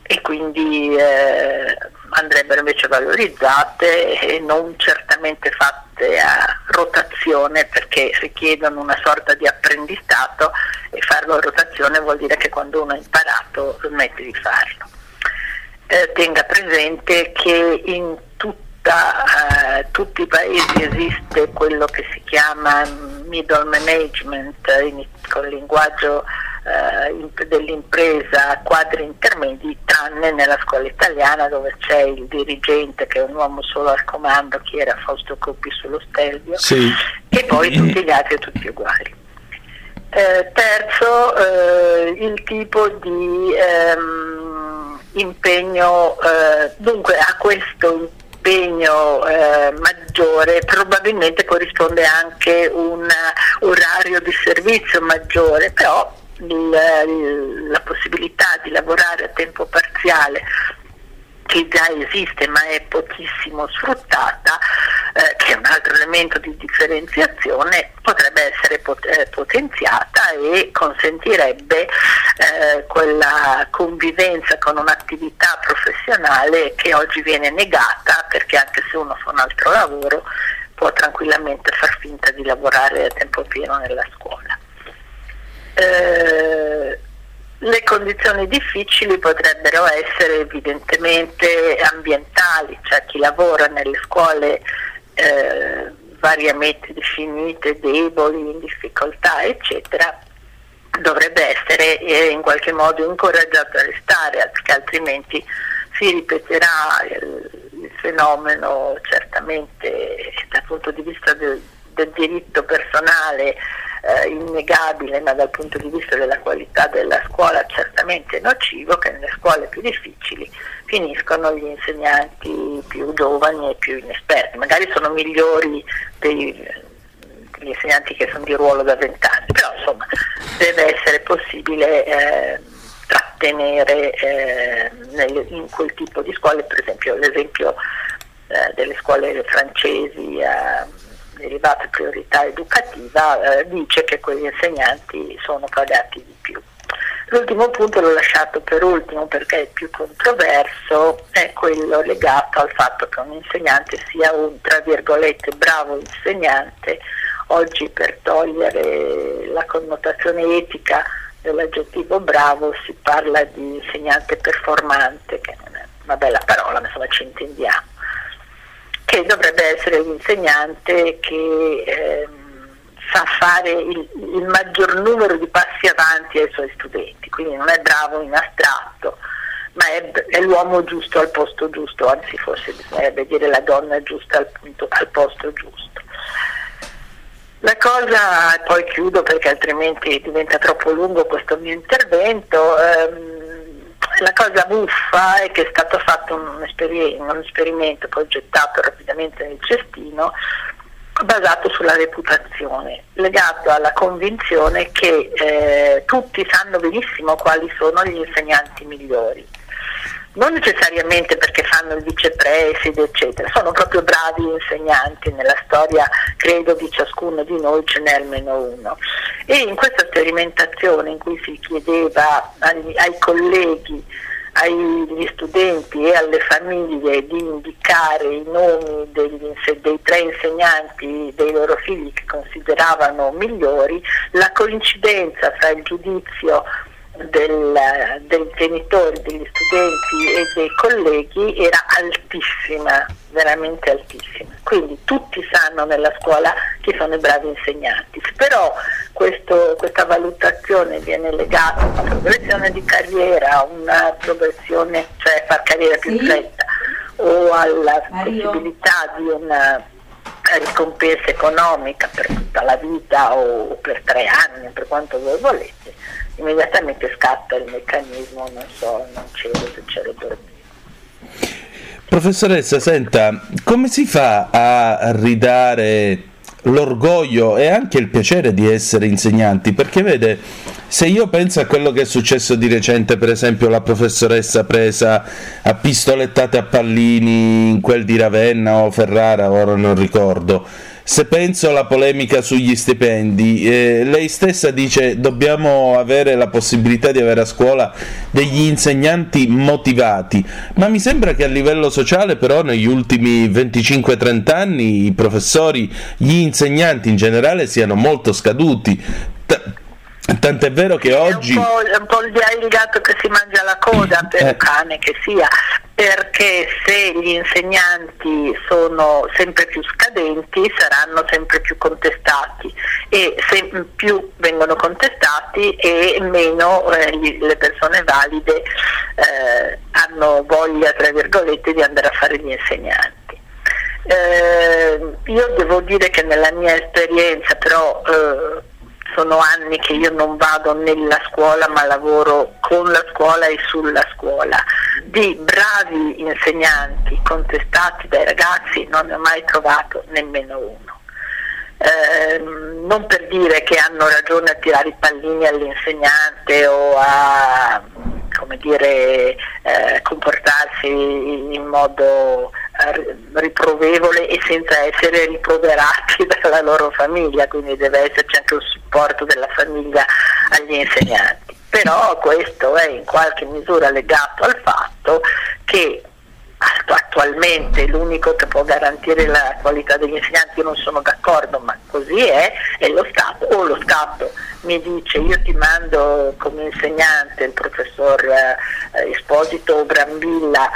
e quindi eh, andrebbero invece valorizzate e non certamente fatte a rotazione perché richiedono una sorta di apprendistato e farlo a rotazione vuol dire che quando uno ha imparato smette di farlo. Eh, tenga presente che in tutta, eh, tutti i paesi esiste quello che si chiama middle management in, con linguaggio eh, dell'impresa quadri intermedi, tranne nella scuola italiana dove c'è il dirigente che è un uomo solo al comando, che era Fausto Coppi sullo Stelvio, sì. e poi tutti gli altri tutti uguali. Eh, terzo, eh, il tipo di ehm, impegno, eh, dunque a questo impegno eh, maggiore probabilmente corrisponde anche un orario di servizio maggiore, però il, la possibilità di lavorare a tempo parziale che già esiste ma è pochissimo sfruttata, eh, che è un altro elemento di differenziazione, potrebbe essere pot- eh, potenziata e consentirebbe eh, quella convivenza con un'attività professionale che oggi viene negata perché anche se uno fa un altro lavoro può tranquillamente far finta di lavorare a tempo pieno nella scuola. Eh, le condizioni difficili potrebbero essere evidentemente ambientali, cioè chi lavora nelle scuole eh, variamente definite, deboli, in difficoltà, eccetera, dovrebbe essere eh, in qualche modo incoraggiato a restare, perché altrimenti si ripeterà il, il fenomeno certamente dal punto di vista del, del diritto personale eh, innegabile, ma dal punto di vista della qualità della scuola certamente nocivo, che nelle scuole più difficili finiscono gli insegnanti più giovani e più inesperti, magari sono migliori dei, degli insegnanti che sono di ruolo da vent'anni, però insomma deve essere possibile eh, trattenere eh, nel, in quel tipo di scuole, per esempio l'esempio eh, delle scuole francesi a derivata priorità educativa eh, dice che quegli insegnanti sono pagati di più. L'ultimo punto l'ho lasciato per ultimo perché è più controverso, è quello legato al fatto che un insegnante sia un, tra virgolette, bravo insegnante. Oggi per togliere la connotazione etica dell'aggettivo bravo si parla di insegnante performante, che non è una bella parola, ma insomma ci intendiamo che dovrebbe essere l'insegnante che ehm, sa fare il, il, maggior numero di passi avanti ai suoi studenti, quindi non è bravo in astratto, ma è, è l'uomo giusto al posto giusto, anzi forse bisognerebbe dire la donna giusta al, punto, al posto giusto. La cosa, poi chiudo perché altrimenti diventa troppo lungo questo mio intervento, ehm, la cosa buffa è che è stato fatto un, esperimento, un esperimento poi rapidamente nel cestino basato sulla reputazione, legato alla convinzione che eh, tutti sanno benissimo quali sono gli insegnanti migliori non necessariamente perché fanno il vicepreside, eccetera, sono proprio bravi insegnanti, nella storia credo di ciascuno di noi ce n'è almeno uno. E in questa sperimentazione in cui si chiedeva ai, ai colleghi, agli studenti e alle famiglie di indicare i nomi degli, dei tre insegnanti dei loro figli che consideravano migliori, la coincidenza fra il giudizio del, dei genitori, degli studenti e dei colleghi era altissima, veramente altissima. Quindi tutti sanno nella scuola chi sono i bravi insegnanti, però questo, questa valutazione viene legata a una progressione di carriera, a una progressione, cioè far carriera più in fretta, o alla Mario. possibilità di una ricompensa economica per tutta la vita o per tre anni, per quanto voi volete, immediatamente scatta il meccanismo, non so, non c'ero se c'ero dormito. Professoressa, senta, come si fa a ridare l'orgoglio e anche il piacere di essere insegnanti? Perché vede, se io penso a quello che è successo di recente, per esempio la professoressa presa a pistolettate a pallini in quel di Ravenna o Ferrara, ora non ricordo, se penso alla polemica sugli stipendi, eh, lei stessa dice dobbiamo avere la possibilità di avere a scuola degli insegnanti motivati, ma mi sembra che a livello sociale però negli ultimi 25-30 anni i professori, gli insegnanti in generale siano molto scaduti. T- Tant'è vero che oggi. È un po', è un po il gatto che si mangia la coda per eh. un cane che sia, perché se gli insegnanti sono sempre più scadenti saranno sempre più contestati e se più vengono contestati e meno eh, gli, le persone valide eh, hanno voglia, tra virgolette, di andare a fare gli insegnanti. Eh, io devo dire che nella mia esperienza però eh, sono anni che io non vado nella scuola ma lavoro con la scuola e sulla scuola. Di bravi insegnanti contestati dai ragazzi non ne ho mai trovato nemmeno uno. Eh, non per dire che hanno ragione a tirare i pallini all'insegnante o a dire, eh, comportarsi in modo eh, riprovevole e senza essere riproverati dalla loro famiglia, quindi deve esserci anche un supporto della famiglia agli insegnanti. Però questo è in qualche misura legato al fatto che attualmente l'unico che può garantire la qualità degli insegnanti, io non sono d'accordo, ma così è, è lo Stato. O lo Stato mi dice io ti mando come insegnante il professor eh, Esposito Brambilla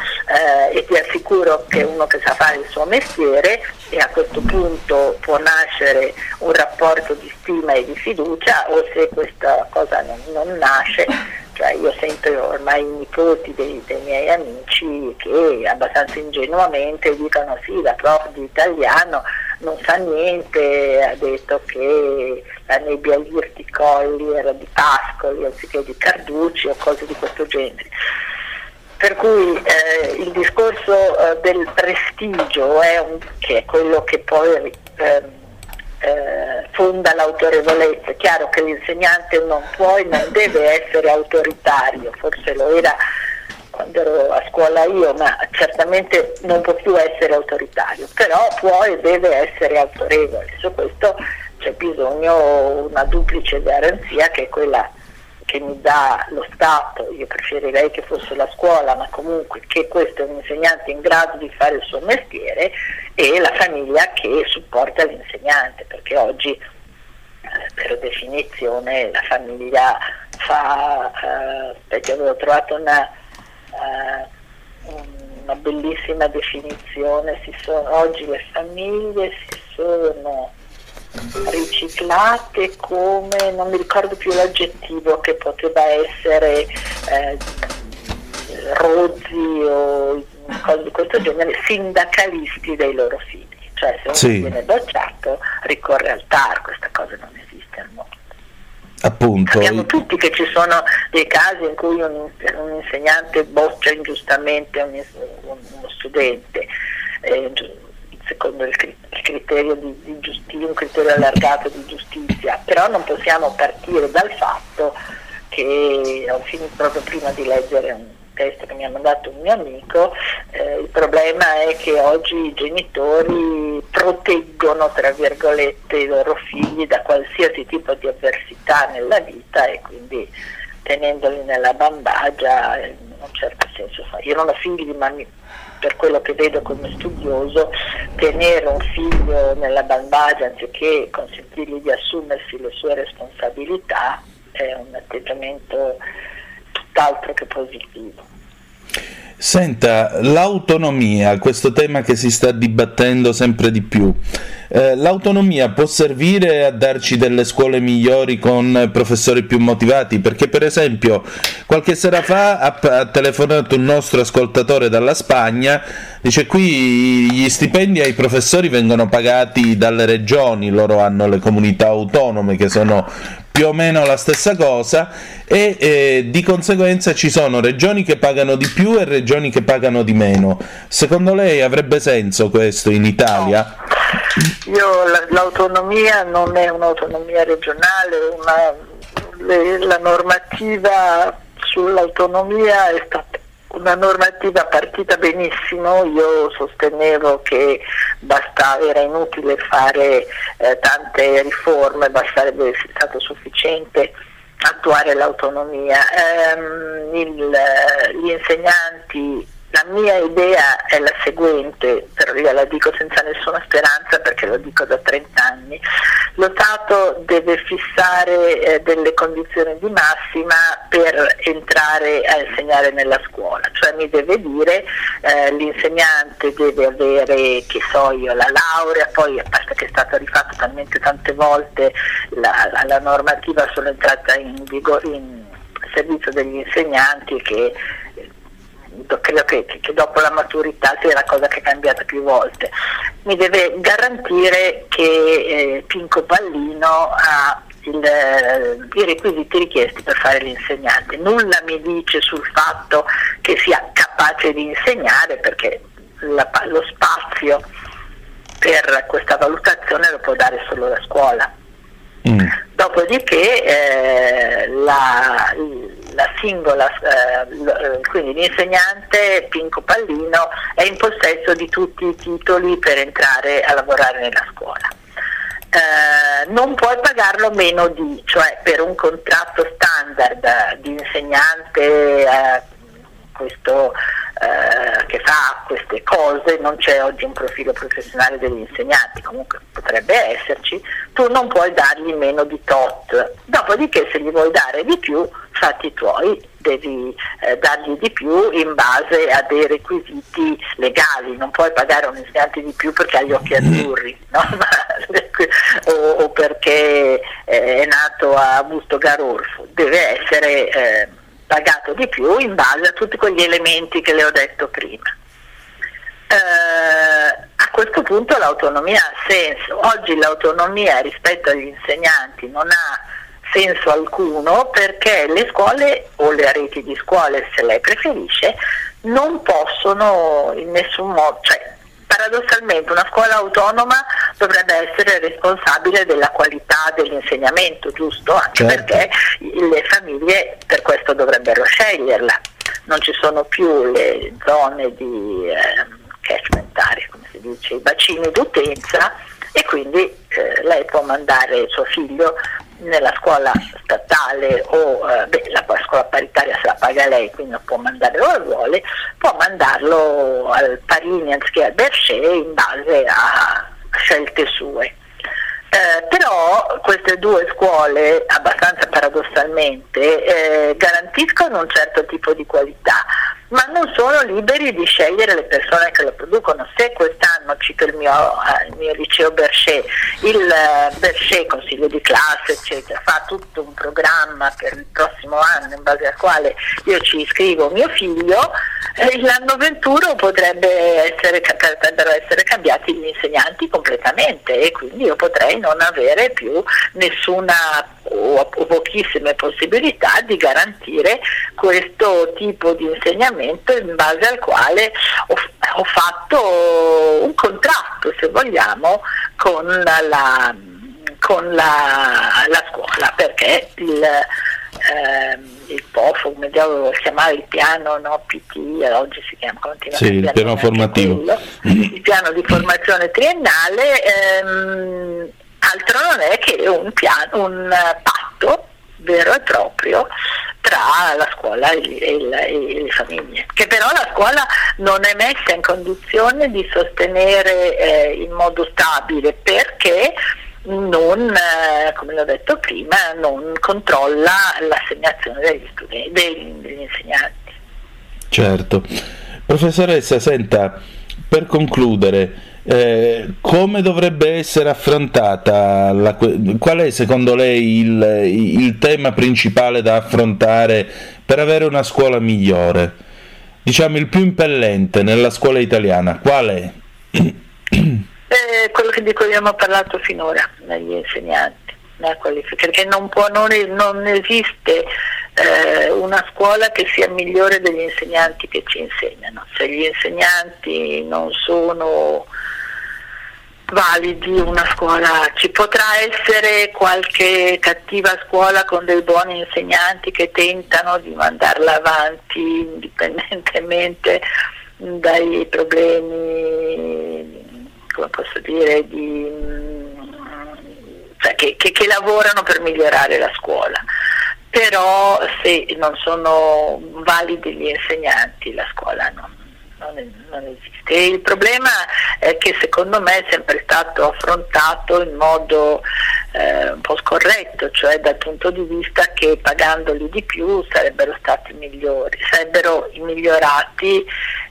eh, e ti assicuro che è uno che sa fare il suo mestiere e a questo punto può nascere un rapporto di stima e di fiducia o se questa cosa non, non nasce cioè io sento ormai i nipoti dei, dei, miei amici che abbastanza ingenuamente dicono sì, la prof di italiano non sa niente, ha detto che la nebbia Irti Colli era di Pascoli anziché di Carducci o cose di questo genere. Per cui eh, il discorso eh, del prestigio è un, che è quello che poi eh, eh, fonda l'autorevolezza. È chiaro che l'insegnante non può e non deve essere autoritario, forse lo era quando ero a scuola io, ma certamente non può più essere autoritario, però può e deve essere autorevole. Su questo c'è bisogno una duplice garanzia che è quella che mi dà lo Stato, io preferirei che fosse la scuola, ma comunque che questo è un insegnante in grado di fare il suo mestiere e la famiglia che supporta l'insegnante, perché oggi eh, per definizione la famiglia fa, eh, perché avevo trovato una, eh, una bellissima definizione, sono, oggi le famiglie si sono riciclate come, non mi ricordo più l'aggettivo che poteva essere eh, rozzi o cose di questo genere, sindacalisti dei loro figli. Cioè se uno sì. viene bocciato ricorre al TAR, questa cosa non esiste al mondo. Appunto. Sappiamo tutti che ci sono dei casi in cui un, un insegnante boccia ingiustamente un, un, uno studente. Eh, secondo il, criterio di, di giustizia, un criterio allargato di giustizia, però non possiamo partire dal fatto che ho finito proprio prima di leggere un testo che mi ha mandato un mio amico, eh, il problema è che oggi i genitori proteggono tra virgolette i loro figli da qualsiasi tipo di avversità nella vita e quindi tenendoli nella bambagia in un certo senso. Io non ho figli ma mi, per quello che vedo come studioso, tenere un figlio nella bambagia anziché consentirgli di assumersi le sue responsabilità è un atteggiamento tutt'altro che positivo. Senta, l'autonomia, questo tema che si sta dibattendo sempre di più, eh, l'autonomia può servire a darci delle scuole migliori con professori più motivati? Perché per esempio qualche sera fa ha, ha telefonato un nostro ascoltatore dalla Spagna, dice qui gli stipendi ai professori vengono pagati dalle regioni, loro hanno le comunità autonome che sono più o meno la stessa cosa e eh, di conseguenza ci sono regioni che pagano di più e regioni che pagano di meno. Secondo lei avrebbe senso questo in Italia? Io, la, l'autonomia non è un'autonomia regionale, le, la normativa sull'autonomia è stata una normativa partita benissimo, io sostenevo che bastava, era inutile fare eh, tante riforme, basterebbe stato sufficiente attuare l'autonomia. Ehm, il, gli insegnanti la mia idea è la seguente, però io la dico senza nessuna speranza perché lo dico da 30 anni. Lo Stato deve fissare eh, delle condizioni di massima per entrare a insegnare nella scuola, cioè mi deve dire eh, l'insegnante deve avere, che so io, la laurea, poi basta che è stata rifatta talmente tante volte la, la, la normativa sull'entrata in, in servizio degli insegnanti che credo che, che, dopo la maturità sia la cosa che è cambiata più volte, mi deve garantire che eh, Pinco Pallino ha il, eh, i requisiti richiesti per fare l'insegnante. Nulla mi dice sul fatto che sia capace di insegnare perché la, lo spazio per questa valutazione lo può dare solo la scuola. Mm. Dopodiché eh, la, la singola, eh, quindi l'insegnante Pinco Pallino è in possesso di tutti i titoli per entrare a lavorare nella scuola. Eh, non puoi pagarlo meno di, cioè per un contratto standard di insegnante eh, questo, eh, che fa queste cose, non c'è oggi un profilo professionale degli insegnanti, comunque potrebbe esserci, tu non puoi dargli meno di tot. Dopodiché se gli vuoi dare di più, fatti tuoi, devi eh, dargli di più in base a dei requisiti legali, non puoi pagare un insegnante di più perché ha gli occhi azzurri no? o, o, perché eh, è nato a Busto Garolfo, deve essere eh, pagato di più in base a tutti quegli elementi che le ho detto prima. Uh, questo punto l'autonomia ha senso. Oggi l'autonomia rispetto agli insegnanti non ha senso alcuno perché le scuole o le reti di scuole, se lei preferisce, non possono in nessun modo, cioè paradossalmente una scuola autonoma dovrebbe essere responsabile della qualità dell'insegnamento, giusto? Anche certo. perché le famiglie per questo dovrebbero sceglierla. Non ci sono più le zone di eh, catchment area, come si dice, i bacini d'utenza e quindi eh, lei può mandare suo figlio nella scuola statale o eh, beh, la scuola paritaria se la paga lei, quindi può mandare dove vuole, può mandarlo al Parini anziché al Berchet in base a scelte sue. Eh, però queste due scuole, abbastanza paradossalmente, eh, garantiscono un certo tipo di qualità, ma non sono liberi di scegliere le persone che lo producono. Se quest'anno, cito il mio, eh, il mio liceo Berchet, il eh, Berchet, consiglio di classe, eccetera, fa tutto un programma per il prossimo anno in base al quale io ci iscrivo mio figlio, eh, l'anno 21 potrebbe essere, potrebbero essere cambiati gli insegnanti completamente e quindi io potrei non avere più nessuna o pochissime possibilità di garantire questo tipo di insegnamento in base al quale ho, ho fatto un contratto, se vogliamo, con la, con la, la scuola, perché il, ehm, il POF, come devo chiamare il piano no, PT, oggi si chiama continua sì, il piano formativo. Quello, il piano di formazione triennale ehm, altro non è che un, piano, un patto vero e proprio tra la scuola e, il, e, le famiglie, che però la scuola non è messa in condizione di sostenere eh, in modo stabile perché non, eh, come l'ho detto prima, non controlla l'assegnazione degli, studenti, degli, degli insegnanti. Certo. Professoressa, senta, per concludere, eh, come dovrebbe essere affrontata? La, qual è secondo lei il, il, tema principale da affrontare per avere una scuola migliore? Diciamo il più impellente nella scuola italiana, qual è? Eh, quello di cui abbiamo parlato finora, negli insegnanti, perché non, può, non, non esiste eh, una scuola che sia migliore degli insegnanti che ci insegnano. Se gli insegnanti non sono validi una scuola, ci potrà essere qualche cattiva scuola con dei buoni insegnanti che tentano di mandarla avanti indipendentemente dai problemi, come posso dire, di, cioè che, che, che lavorano per migliorare la scuola però se non sono validi gli insegnanti la scuola non, non, non esiste. E il problema è che secondo me è sempre stato affrontato in modo eh, un po' scorretto, cioè dal punto di vista che pagandoli di più sarebbero stati migliori, sarebbero migliorati,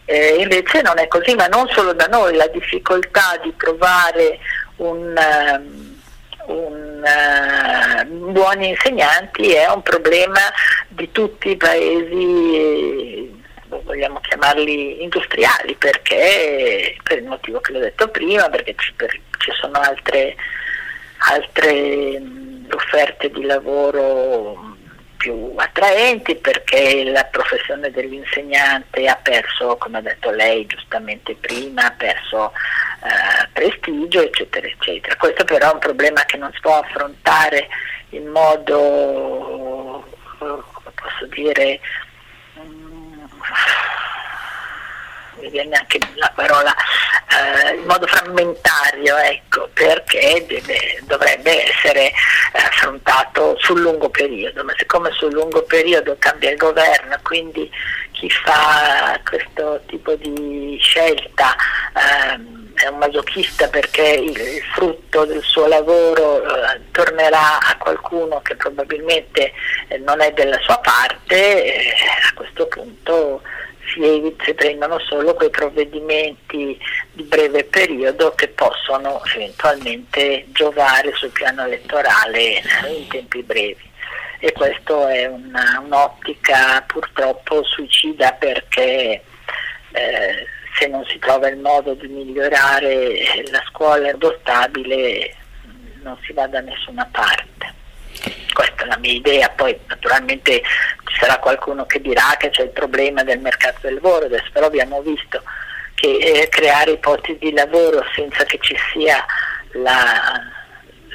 eh, invece non è così, ma non solo da noi, la difficoltà di trovare un... Um, un, uh, buoni insegnanti è un problema di tutti i paesi vogliamo chiamarli industriali perché per il motivo che l'ho detto prima, perché ci, per, ci sono altre, altre offerte di lavoro più attraenti perché la professione dell'insegnante ha perso, come ha detto lei giustamente prima, ha perso eh, prestigio, eccetera, eccetera. Questo però è un problema che non si può affrontare in modo, come posso dire, mi viene anche la parola eh, in modo frammentario, ecco, perché deve, dovrebbe essere eh, affrontato sul lungo periodo, ma siccome sul lungo periodo cambia il governo, quindi chi fa questo tipo di scelta ehm, è un masochista perché il, frutto del suo lavoro eh, tornerà a qualcuno che probabilmente eh, non è della sua parte, eh, a questo punto si, si prendono solo quei provvedimenti di breve periodo che possono eventualmente giovare sul piano elettorale in tempi brevi. E questa è una, un'ottica purtroppo suicida perché eh, se non si trova il modo di migliorare la scuola stabile non si va da nessuna parte. Questa è la mia idea, poi naturalmente ci sarà qualcuno che dirà che c'è il problema del mercato del lavoro, adesso però abbiamo visto che eh, creare posti di lavoro senza che ci sia la,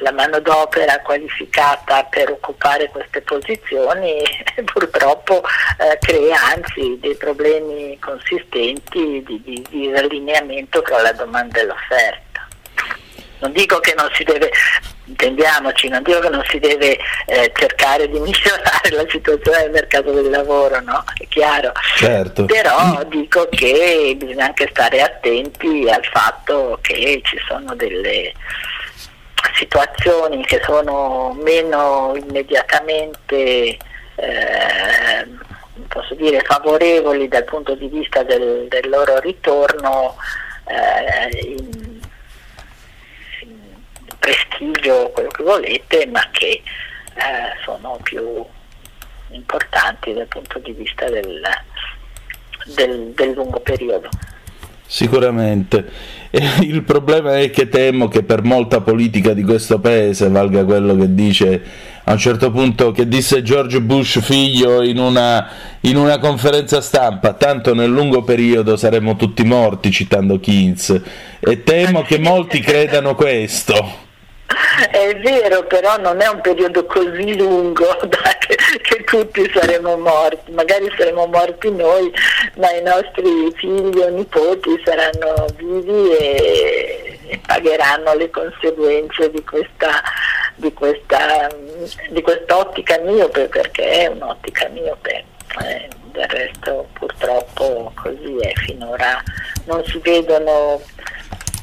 la manodopera qualificata per occupare queste posizioni purtroppo eh, crea anzi dei problemi consistenti di, di, di allineamento tra la domanda e l'offerta. Non dico che non si deve, intendiamoci, non dico che non si deve eh, cercare di migliorare la situazione del mercato del lavoro, no? È chiaro. Certo. Però dico che bisogna anche stare attenti al fatto che ci sono delle situazioni che sono meno immediatamente eh, posso dire favorevoli dal punto di vista del, del loro ritorno eh, in, prestigio, quello che volete, ma che eh, sono più importanti dal punto di vista del, del, del lungo periodo. Sicuramente. il problema è che temo che per molta politica di questo paese valga quello che dice a un certo punto che disse George Bush figlio in una, in una conferenza stampa, tanto nel lungo periodo saremo tutti morti, citando Keynes, e temo che molti credano questo. È vero, però non è un periodo così lungo da che, che, tutti saremo morti, magari saremo morti noi, ma i nostri figli o nipoti saranno vivi e, pagheranno le conseguenze di questa, di questa, di quest'ottica miope, perché è un'ottica miope. Eh, del resto purtroppo così è finora, non si vedono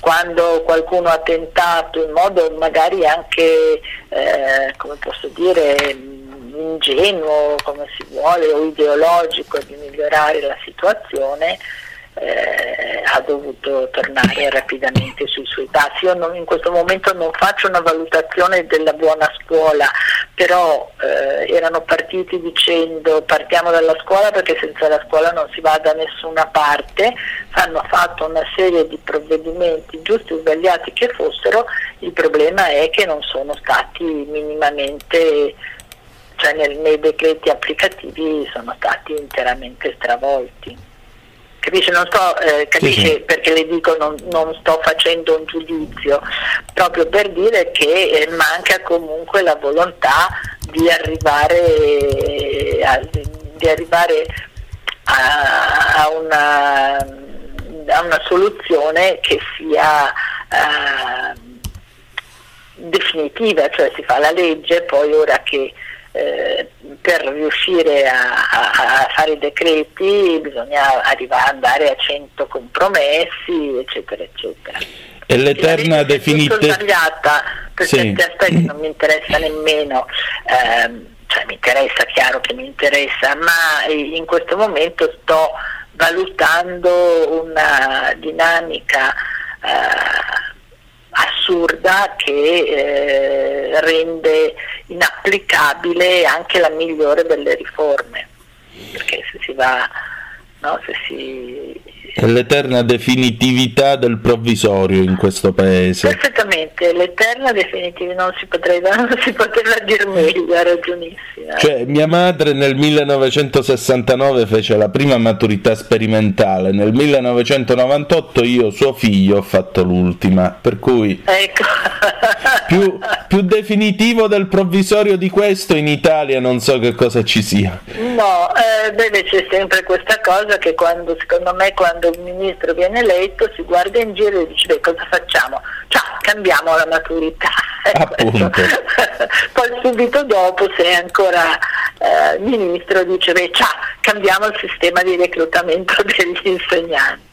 quando qualcuno ha tentato in modo magari anche, eh, come posso dire, ingenuo, come si vuole, o ideologico di migliorare la situazione, eh, ha dovuto tornare rapidamente sui suoi passi. Io non, in questo momento non faccio una valutazione della buona scuola, però eh, erano partiti dicendo partiamo dalla scuola perché senza la scuola non si va da nessuna parte, hanno fatto una serie di provvedimenti giusti o sbagliati che fossero, il problema è che non sono stati minimamente cioè nei decreti applicativi sono stati interamente stravolti. Capisce, non sto, eh, capisce sì, sì. perché le dico non, non, sto facendo un giudizio, proprio per dire che eh, manca comunque la volontà di arrivare a, di arrivare a, a, una, a una, soluzione che sia uh, definitiva, cioè si fa la legge, poi ora che eh, per riuscire a, a, fare i decreti bisogna arrivare, andare a 100 compromessi, eccetera, eccetera. E l'eterna definizione... sbagliata, per sì. certi aspetti non mi interessa nemmeno, ehm, cioè mi interessa, chiaro che mi interessa, ma in questo momento sto valutando una dinamica eh, assurda che eh, rende inapplicabile anche la migliore delle riforme, perché se si va, no, se si è l'eterna definitività del provvisorio in questo paese. Perfettamente, l'eterna definitività non si, potrebbe, non si poteva dire meglio, ha ragionissima. Cioè, mia madre nel 1969 fece la prima maturità sperimentale, nel 1998 io, suo figlio, ho fatto l'ultima, per cui ecco. più, più definitivo del provvisorio di questo in Italia non so che cosa ci sia. No, eh, beh, c'è sempre questa cosa che quando, secondo me, quando il ministro viene eletto si guarda in giro e dice beh cosa facciamo? Ciao, cambiamo la maturità. Poi subito dopo se è ancora eh, ministro dice beh ciao, cambiamo il sistema di reclutamento degli insegnanti.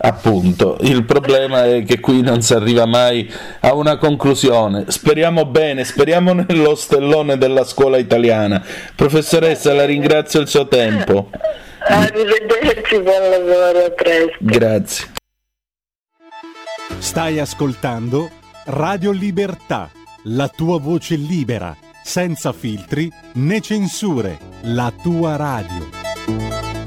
Appunto, il problema è che qui non si arriva mai a una conclusione. Speriamo bene, speriamo nello stellone della scuola italiana. Professoressa, la ringrazio il suo tempo. Arrivederci, buon lavoro, a presto. Grazie. Stai ascoltando Radio Libertà, la tua voce libera, senza filtri né censure, la tua radio.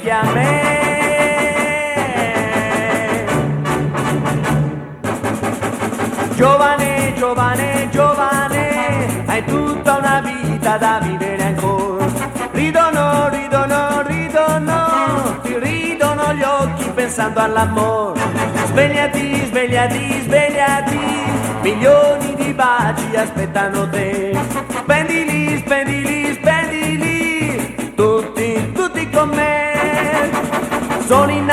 Dedichi a me. Giovane, giovane, giovane, hai tutta una vita da vivere ancora. Ridono, ridono, ridono, ti ridono gli occhi pensando all'amore. Svegliati, svegliati, svegliati, milioni di baci aspettano te.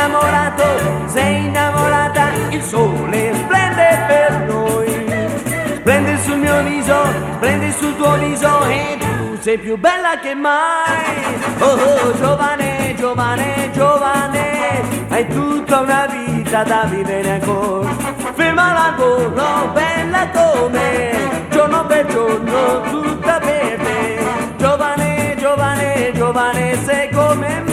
Innamorato, sei innamorata, il sole splende per noi. Splende sul mio viso, splende sul tuo viso e tu sei più bella che mai. Oh, oh, giovane, giovane, giovane, hai tutta una vita da vivere ancora. Ferma la gola, bella come, giorno per giorno, tutta per te. Giovane, giovane, giovane, sei come me.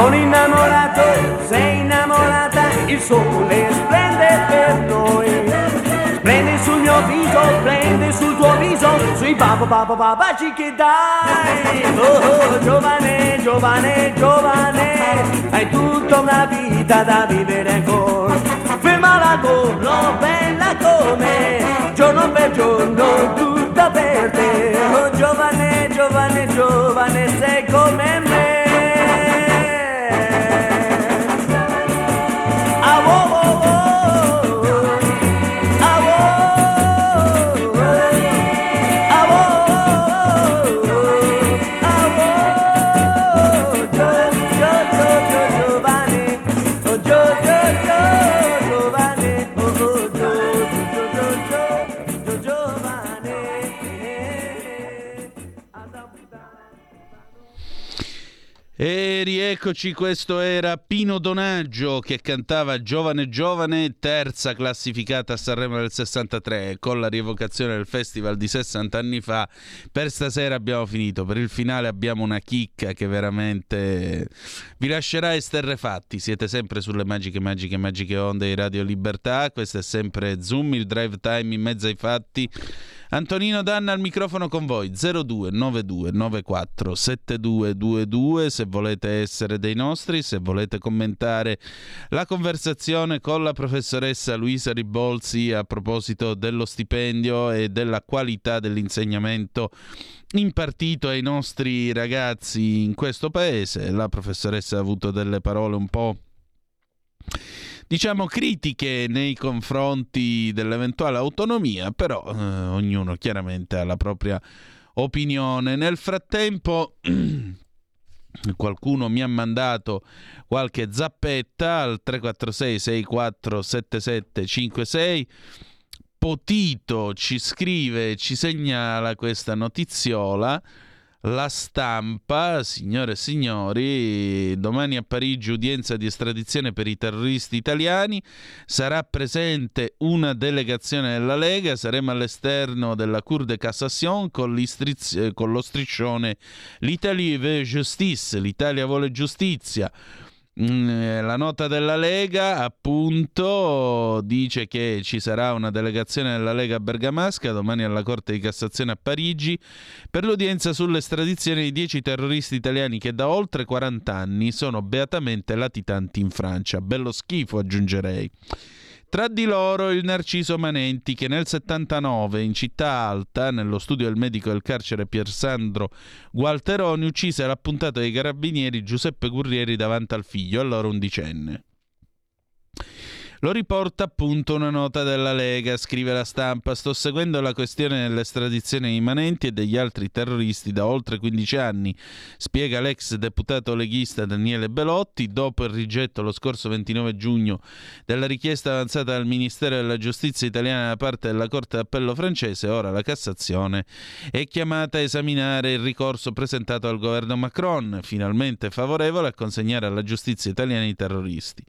Sono innamorato, sei innamorata, il sole splende per noi. Splende sul mio viso, splende sul tuo viso, sui papo papo baci che dai. Oh, oh, giovane, giovane, giovane, hai tutta una vita da vivere ancora. Ferma la gola, bella come, giorno per giorno, tutta per te. Oh, giovane, giovane, giovane, sei come me. Rieccoci, questo era Pino Donaggio che cantava Giovane Giovane, terza classificata a Sanremo del 63, con la rievocazione del festival di 60 anni fa. Per stasera abbiamo finito, per il finale abbiamo una chicca che veramente vi lascerà esterrefatti. Siete sempre sulle magiche, magiche, magiche onde di Radio Libertà, questo è sempre Zoom, il drive time in mezzo ai fatti. Antonino Danna al microfono con voi 0292 94 7222 se volete essere dei nostri, se volete commentare la conversazione con la professoressa Luisa Ribolzi a proposito dello stipendio e della qualità dell'insegnamento impartito ai nostri ragazzi in questo paese. La professoressa ha avuto delle parole un po' diciamo critiche nei confronti dell'eventuale autonomia, però eh, ognuno chiaramente ha la propria opinione. Nel frattempo qualcuno mi ha mandato qualche zappetta al 346 6477 56 Potito ci scrive, ci segnala questa notiziola. La stampa, signore e signori, domani a Parigi udienza di estradizione per i terroristi italiani, sarà presente una delegazione della Lega, saremo all'esterno della Cour de Cassation con, l'istriz- con lo striscione L'Italie veut justice, l'Italia vuole giustizia. Mm, La nota della Lega appunto dice che ci sarà una delegazione della Lega bergamasca domani alla Corte di Cassazione a Parigi per l'udienza sull'estradizione di 10 terroristi italiani che da oltre 40 anni sono beatamente latitanti in Francia. Bello schifo aggiungerei. Tra di loro il Narciso Manenti che nel 79 in città alta, nello studio del medico del carcere Piersandro Gualteroni, uccise l'appuntato dei carabinieri Giuseppe Gurrieri davanti al figlio, allora undicenne. Lo riporta appunto una nota della Lega, scrive la stampa. Sto seguendo la questione dell'estradizione dei manenti e degli altri terroristi da oltre 15 anni, spiega l'ex deputato leghista Daniele Belotti, dopo il rigetto lo scorso 29 giugno della richiesta avanzata dal Ministero della Giustizia italiana da parte della Corte d'Appello francese, ora la Cassazione è chiamata a esaminare il ricorso presentato al governo Macron, finalmente favorevole a consegnare alla giustizia italiana i terroristi.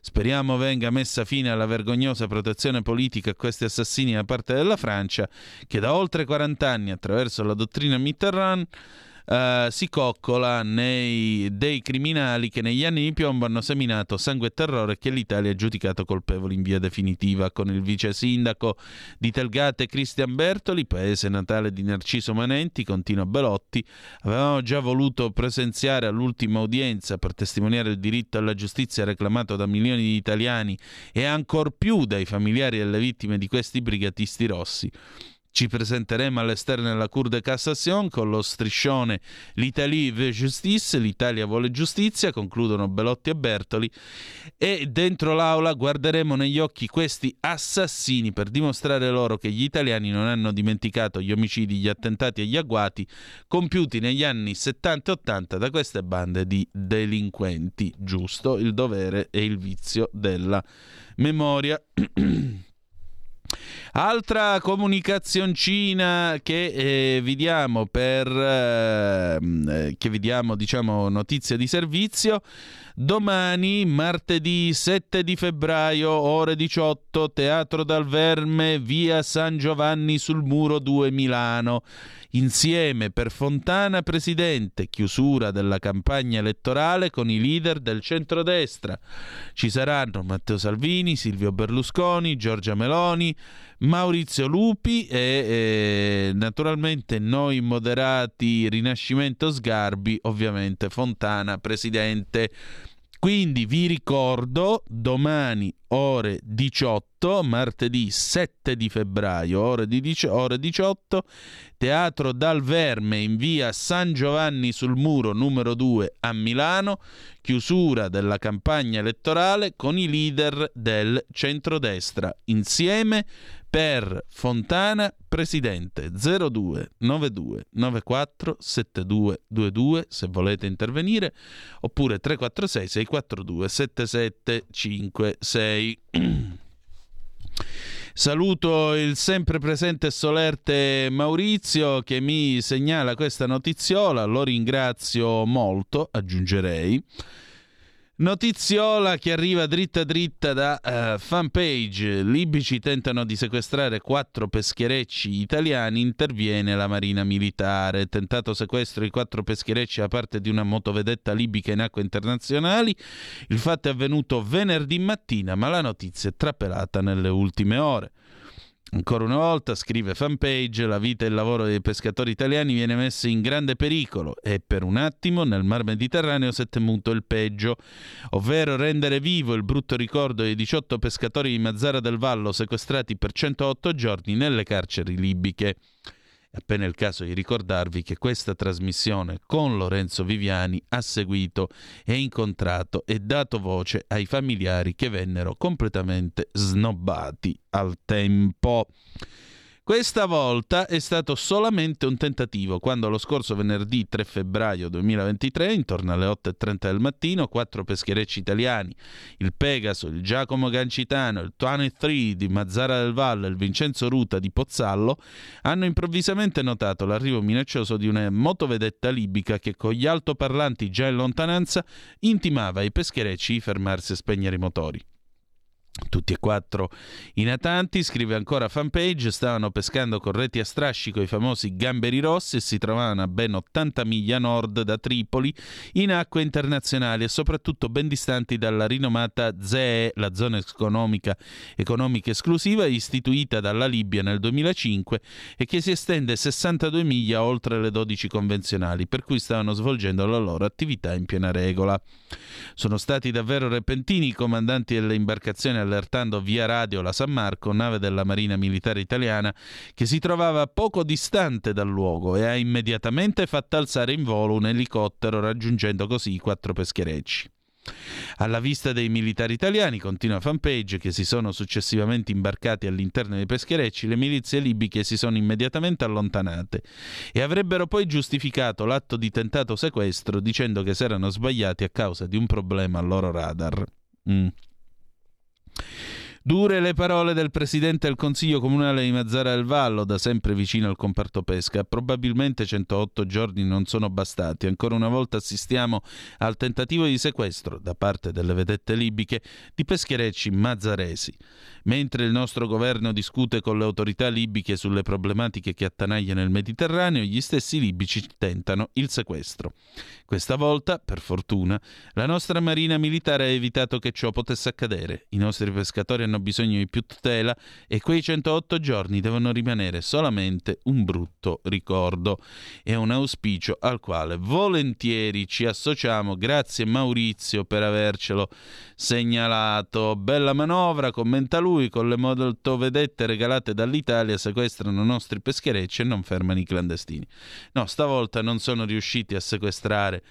Speriamo venga messa fine alla vergognosa protezione politica a questi assassini da parte della Francia, che da oltre 40 anni, attraverso la dottrina Mitterrand, uh, si coccola nei, dei criminali che negli anni di piombo hanno seminato sangue e terrore che l'Italia ha giudicato colpevoli in via definitiva. Con il vice sindaco di Telgate Cristian Bertoli, paese natale di Narciso Manenti, continua Belotti, avevamo già voluto presenziare all'ultima udienza per testimoniare il diritto alla giustizia reclamato da milioni di italiani e ancor più dai familiari delle vittime di questi brigatisti rossi. Ci presenteremo all'esterno della Cour de Cassation con lo striscione L'Italie veut justice, l'Italia vuole giustizia, concludono Belotti e Bertoli, e dentro l'aula guarderemo negli occhi questi assassini per dimostrare loro che gli italiani non hanno dimenticato gli omicidi, gli attentati e gli agguati compiuti negli anni 70 e 80 da queste bande di delinquenti. Giusto, il dovere e il vizio della memoria. Altra comunicazioncina che eh, vi diamo per eh, che vi diamo diciamo notizia di servizio. Domani martedì 7 di febbraio ore 18 Teatro dal Verme via San Giovanni sul Muro 2 Milano insieme per Fontana Presidente, chiusura della campagna elettorale con i leader del centrodestra. Ci saranno Matteo Salvini, Silvio Berlusconi, Giorgia Meloni, Maurizio Lupi e, e naturalmente noi moderati Rinascimento Sgarbi, ovviamente Fontana Presidente. Quindi vi ricordo domani ore 18, martedì 7 di febbraio, ore, di dici- ore 18, Teatro Dal Verme in via San Giovanni sul Muro numero 2 a Milano, chiusura della campagna elettorale con i leader del centrodestra, insieme per Fontana Presidente 02 92 94 72 22 se volete intervenire oppure 346 642 7756 direi. Saluto il sempre presente e solerte Maurizio che mi segnala questa notiziola, lo ringrazio molto, aggiungerei. Notiziola che arriva dritta dritta da uh, fanpage. Libici tentano di sequestrare quattro pescherecci italiani, interviene la Marina Militare. Tentato sequestro di quattro pescherecci da parte di una motovedetta libica in acque internazionali. Il fatto è avvenuto venerdì mattina, ma la notizia è trapelata nelle ultime ore. Ancora una volta, scrive fanpage, la vita e il lavoro dei pescatori italiani viene messo in grande pericolo e per un attimo nel mar Mediterraneo si è temuto il peggio, ovvero rendere vivo il brutto ricordo dei 18 pescatori di Mazzara del Vallo sequestrati per 108 giorni nelle carceri libiche. Appena il caso di ricordarvi che questa trasmissione con Lorenzo Viviani ha seguito e incontrato e dato voce ai familiari che vennero completamente snobbati al tempo. Questa volta è stato solamente un tentativo, quando lo scorso venerdì 3 febbraio 2023, intorno alle 8.30 del mattino, quattro pescherecci italiani, il Pegaso, il Giacomo Gancitano, il 23 di Mazzara del Valle e il Vincenzo Ruta di Pozzallo, hanno improvvisamente notato l'arrivo minaccioso di una motovedetta libica che con gli altoparlanti già in lontananza intimava ai pescherecci di fermarsi e spegnere i motori. Tutti e quattro i natanti, scrive ancora fanpage, stavano pescando con reti a strascico i famosi gamberi rossi e si trovavano a ben 80 miglia nord da Tripoli in acque internazionali e soprattutto ben distanti dalla rinomata ZEE, la zona economica, economica esclusiva istituita dalla Libia nel 2005 e che si estende 62 miglia oltre le 12 convenzionali, per cui stavano svolgendo la loro attività in piena regola. Sono stati davvero repentini i comandanti delle imbarcazioni allertando via radio la San Marco, nave della Marina Militare Italiana, che si trovava poco distante dal luogo e ha immediatamente fatto alzare in volo un elicottero raggiungendo così i quattro pescherecci. Alla vista dei militari italiani, continua fanpage, che si sono successivamente imbarcati all'interno dei pescherecci, le milizie libiche si sono immediatamente allontanate e avrebbero poi giustificato l'atto di tentato sequestro dicendo che si erano sbagliati a causa di un problema al loro radar. Mm. Dure le parole del presidente del Consiglio Comunale di Mazzara del Vallo, da sempre vicino al comparto pesca. Probabilmente 108 giorni non sono bastati. Ancora una volta assistiamo al tentativo di sequestro da parte delle vedette libiche di pescherecci mazzaresi. Mentre il nostro governo discute con le autorità libiche sulle problematiche che attanagliano il Mediterraneo, gli stessi libici tentano il sequestro. Questa volta, per fortuna, la nostra marina militare ha evitato che ciò potesse accadere. I nostri pescatori hanno bisogno di più tutela e quei 108 giorni devono rimanere solamente un brutto ricordo. È un auspicio al quale volentieri ci associamo. Grazie Maurizio per avercelo segnalato. Bella manovra, commenta lui, con le motovedette regalate dall'Italia sequestrano i nostri pescherecci e non fermano i clandestini. No, stavolta non sono riusciti a sequestrare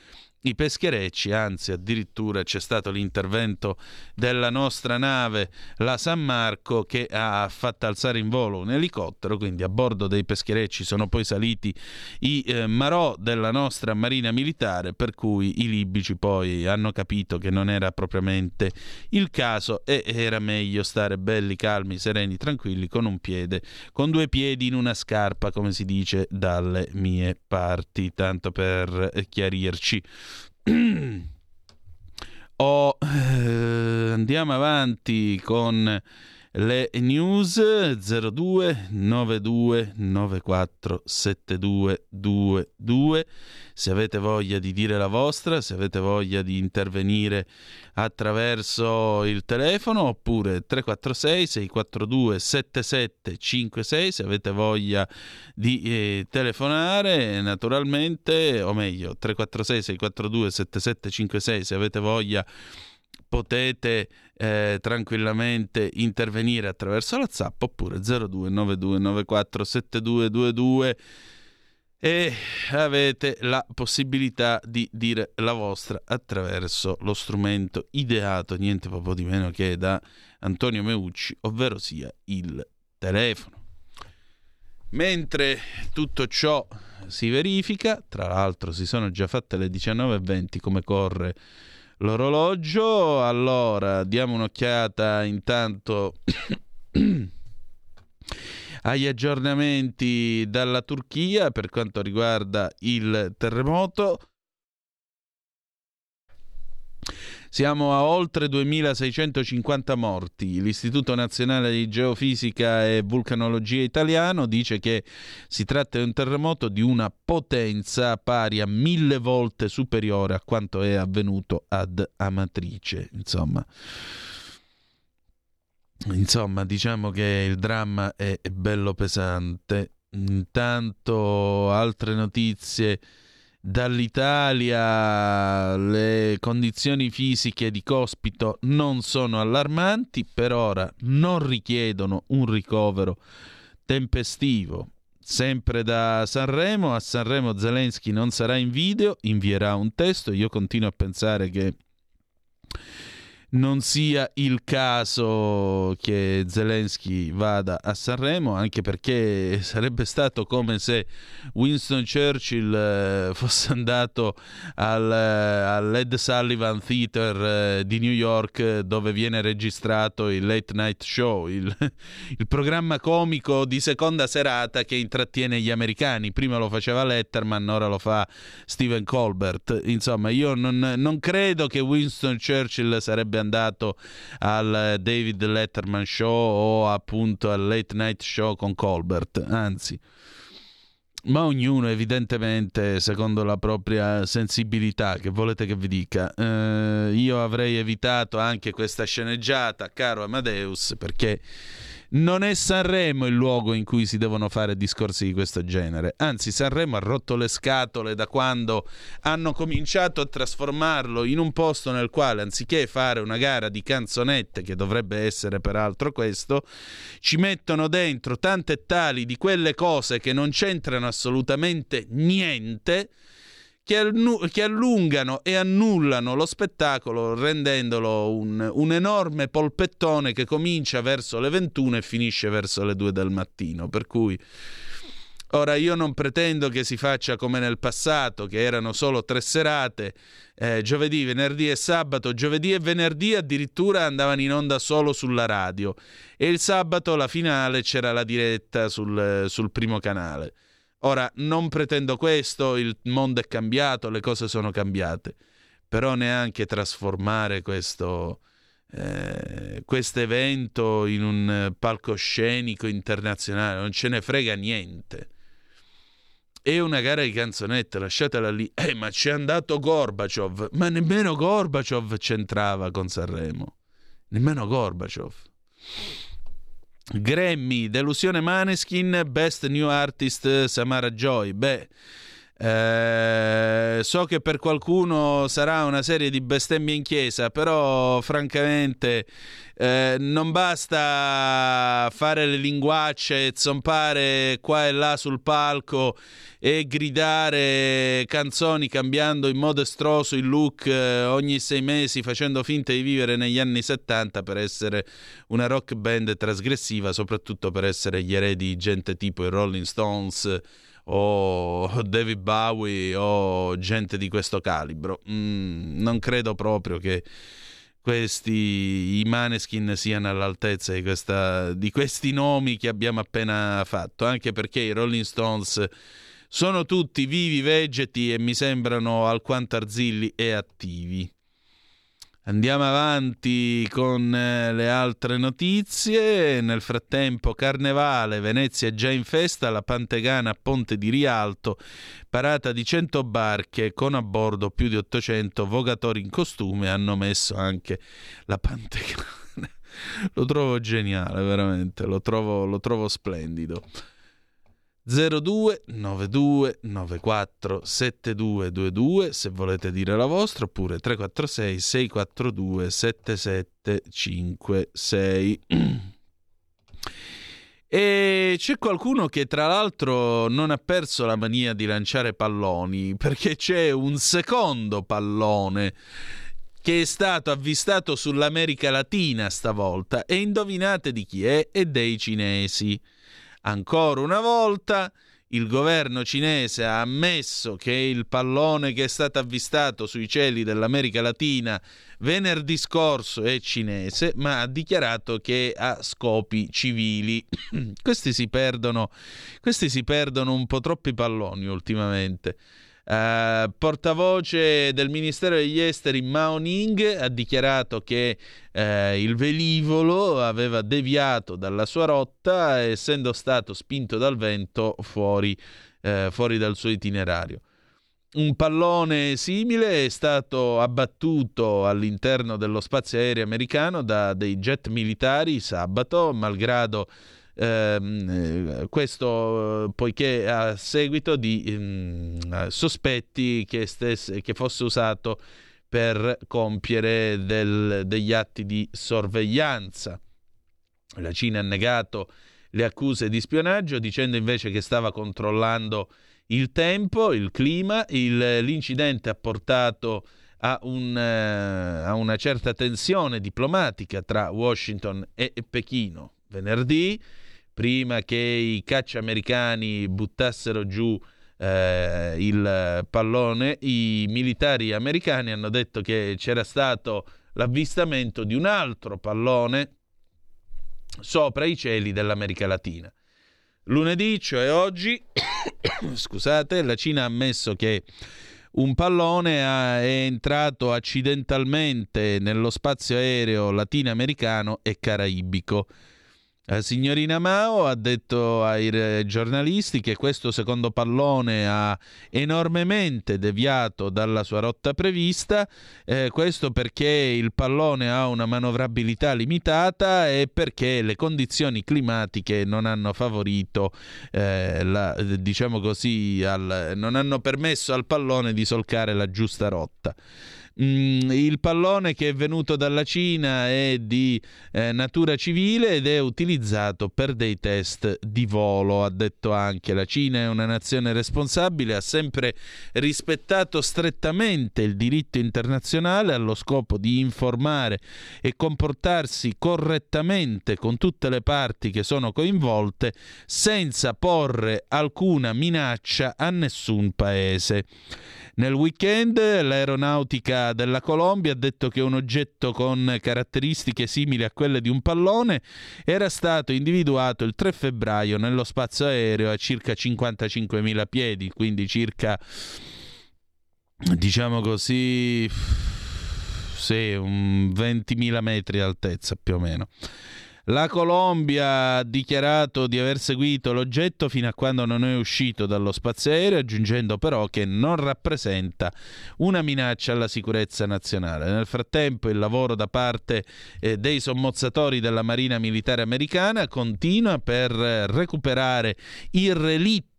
i pescherecci, anzi addirittura c'è stato l'intervento della nostra nave, la San Marco, che ha fatto alzare in volo un elicottero, quindi a bordo dei pescherecci sono poi saliti i eh, marò della nostra marina militare, per cui i libici poi hanno capito che non era propriamente il caso e era meglio stare belli, calmi, sereni, tranquilli, con un piede, con due piedi in una scarpa, come si dice dalle mie parti, tanto per chiarirci. oh, eh, andiamo avanti con le news 02 92 94 7222 se avete voglia di dire la vostra se avete voglia di intervenire attraverso il telefono oppure 346 642 7756 se avete voglia di eh, telefonare naturalmente o meglio 346 642 7756 se avete voglia potete eh, tranquillamente intervenire attraverso la zap oppure 0292947222 e avete la possibilità di dire la vostra attraverso lo strumento ideato niente proprio di meno che da Antonio Meucci, ovvero sia il telefono. Mentre tutto ciò si verifica, tra l'altro si sono già fatte le 19.20 come corre l'orologio. Allora, diamo un'occhiata intanto agli aggiornamenti dalla Turchia per quanto riguarda il terremoto. Siamo a oltre 2650 morti. L'Istituto Nazionale di Geofisica e Vulcanologia Italiano dice che si tratta di un terremoto di una potenza pari a mille volte superiore a quanto è avvenuto ad Amatrice. Insomma. Insomma, diciamo che il dramma è bello pesante. Intanto altre notizie Dall'Italia le condizioni fisiche di Cospito non sono allarmanti, per ora non richiedono un ricovero tempestivo. Sempre da Sanremo, a Sanremo Zelensky non sarà in video, invierà un testo. Io continuo a pensare che non sia il caso che Zelensky vada a Sanremo, anche perché sarebbe stato come se Winston Churchill eh, fosse andato al, eh, all'Ed Sullivan Theater eh, di New York dove viene registrato il Late Night Show, il, il programma comico di seconda serata che intrattiene gli americani. Prima lo faceva Letterman, ora lo fa Stephen Colbert. Insomma, io non, non credo che Winston Churchill sarebbe andato al David Letterman Show o appunto al Late Night Show con Colbert, anzi. Ma ognuno evidentemente secondo la propria sensibilità, che volete che vi dica. Eh, io avrei evitato anche questa sceneggiata, caro Amadeus, perché non è Sanremo il luogo in cui si devono fare discorsi di questo genere. Anzi, Sanremo ha rotto le scatole da quando hanno cominciato a trasformarlo in un posto nel quale, anziché fare una gara di canzonette, che dovrebbe essere peraltro questo, ci mettono dentro tante tali di quelle cose che non c'entrano assolutamente niente che, allu- che, allungano e annullano lo spettacolo rendendolo un, un, enorme polpettone che comincia verso le 21 e finisce verso le 2 del mattino. Per cui ora io non pretendo che si faccia come nel passato, che erano solo tre serate, eh, giovedì, venerdì e sabato, giovedì e venerdì addirittura andavano in onda solo sulla radio e il sabato la finale c'era la diretta sul, sul primo canale. Ora, non pretendo questo, il mondo è cambiato, le cose sono cambiate, però neanche trasformare questo eh, evento in un palcoscenico internazionale, non ce ne frega niente. È una gara di canzonette, lasciatela lì. Eh, ma c'è andato Gorbaciov, ma nemmeno Gorbaciov c'entrava con Sanremo. Nemmeno Gorbaciov. Grammy, delusione Maneskin, Best New Artist Samara Joy. Beh, eh, so che per qualcuno sarà una serie di bestemmie in chiesa, però francamente eh, non basta fare le linguacce zompare qua e là sul palco e gridare canzoni cambiando in modo estroso il look eh, ogni sei mesi facendo finta di vivere negli anni 70 per essere una rock band trasgressiva, soprattutto per essere gli eredi di gente tipo i Rolling Stones o David Bowie o gente di questo calibro. Mm, non credo proprio che questi i Maneskin siano all'altezza di, questa, di questi nomi che abbiamo appena fatto, anche perché i Rolling Stones sono tutti vivi vegeti e mi sembrano alquanto arzilli e attivi. Andiamo avanti con eh, le altre notizie. Nel frattempo, Carnevale, Venezia è già in festa, la Pantegana a Ponte di Rialto, parata di 100 barche con a bordo più di 800 vogatori in costume, hanno messo anche la Pantegana. lo trovo geniale, veramente, lo trovo, lo trovo splendido. 02 92 94 7222 se volete dire la vostra oppure 346 642 7756 e c'è qualcuno che tra l'altro non ha perso la mania di lanciare palloni perché c'è un secondo pallone che è stato avvistato sull'America Latina stavolta e indovinate di chi è? È dei cinesi. Ancora una volta il governo cinese ha ammesso che il pallone che è stato avvistato sui cieli dell'America Latina venerdì scorso è cinese, ma ha dichiarato che ha scopi civili. questi, si perdono, questi si perdono un po' troppi palloni ultimamente. Uh, portavoce del Ministero degli Esteri Mao Ning ha dichiarato che uh, il velivolo aveva deviato dalla sua rotta essendo stato spinto dal vento fuori, uh, fuori dal suo itinerario. Un pallone simile è stato abbattuto all'interno dello spazio aereo americano da dei jet militari sabato, malgrado Ehm, eh, questo poiché a seguito di ehm, sospetti che, stesse, che, fosse usato per compiere del, degli atti di sorveglianza. La Cina ha negato le accuse di spionaggio dicendo invece che stava controllando il tempo, il clima, il, l'incidente ha portato a, un, eh, a, una certa tensione diplomatica tra Washington e Pechino venerdì prima che i caccia americani buttassero giù eh, il pallone, i militari americani hanno detto che c'era stato l'avvistamento di un altro pallone sopra i cieli dell'America Latina. Lunedì, cioè oggi, scusate, la Cina ha ammesso che un pallone è entrato accidentalmente nello spazio aereo latinoamericano e caraibico. La signorina Mao ha detto ai giornalisti che questo secondo pallone ha enormemente deviato dalla sua rotta prevista, eh, questo perché il pallone ha una manovrabilità limitata e perché le condizioni climatiche non hanno favorito, eh, la, diciamo così, al, non hanno permesso al pallone di solcare la giusta rotta. Mm, il pallone che è venuto dalla Cina è di eh, natura civile ed è utilizzato per dei test di volo, ha detto anche. La Cina è una nazione responsabile, ha sempre rispettato strettamente il diritto internazionale allo scopo di informare e comportarsi correttamente con tutte le parti che sono coinvolte senza porre alcuna minaccia a nessun paese. Nel weekend l'aeronautica della Colombia ha detto che un oggetto con caratteristiche simili a quelle di un pallone era stato individuato il 3 febbraio nello spazio aereo a circa 55.000 piedi, quindi circa diciamo così sì, un 20.000 metri di più o meno. La Colombia ha dichiarato di aver seguito l'oggetto fino a quando non è uscito dallo spazio aereo, aggiungendo però che non rappresenta una minaccia alla sicurezza nazionale. Nel frattempo il lavoro da parte eh, dei sommozzatori della Marina Militare Americana continua per recuperare il relitto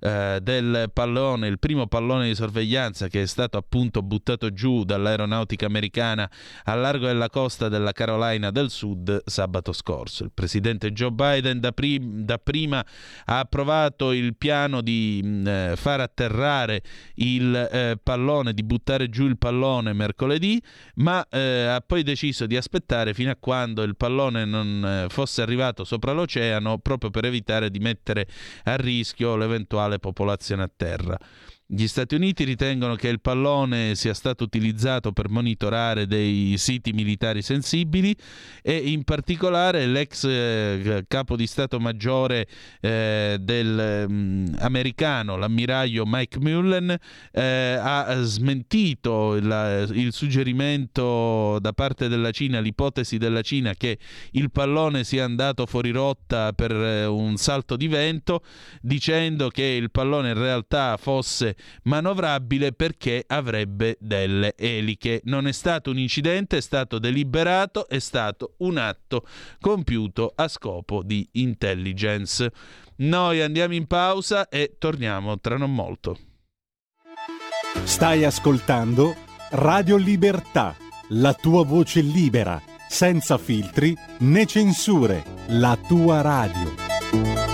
eh, del pallone, il primo pallone di sorveglianza che è stato appunto buttato giù dall'aeronautica americana a largo della costa della Carolina del Sud sabato scorso. Il presidente Joe Biden da, prim- da prima ha approvato il piano di mm, eh, far atterrare il eh, pallone, di buttare giù il pallone mercoledì, ma eh, ha poi deciso di aspettare fino a quando il pallone non eh, fosse arrivato sopra l'oceano proprio per evitare di mettere a rischio l'eventuale popolazione a terra. Gli Stati Uniti ritengono che il pallone sia stato utilizzato per monitorare dei siti militari sensibili e in particolare l'ex eh, capo di Stato Maggiore eh, del, mm, americano, l'ammiraglio Mike Mullen, eh, ha smentito il, il suggerimento da parte della Cina, l'ipotesi della Cina che il pallone sia andato fuori rotta per eh, un salto di vento, dicendo che il pallone in realtà fosse manovrabile perché avrebbe delle eliche. Non è stato un incidente, è stato deliberato, è stato un atto compiuto a scopo di intelligence. Noi andiamo in pausa e torniamo tra non molto. Stai ascoltando Radio Libertà, la tua voce libera, senza filtri né censure, la tua radio.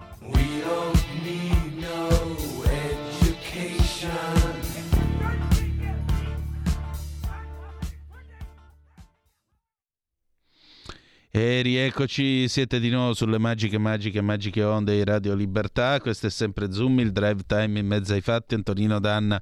E rieccoci, siete di nuovo sulle magiche, magiche, magiche onde di Radio Libertà. Questo è sempre Zoom, il drive time in mezzo ai fatti. Antonino Danna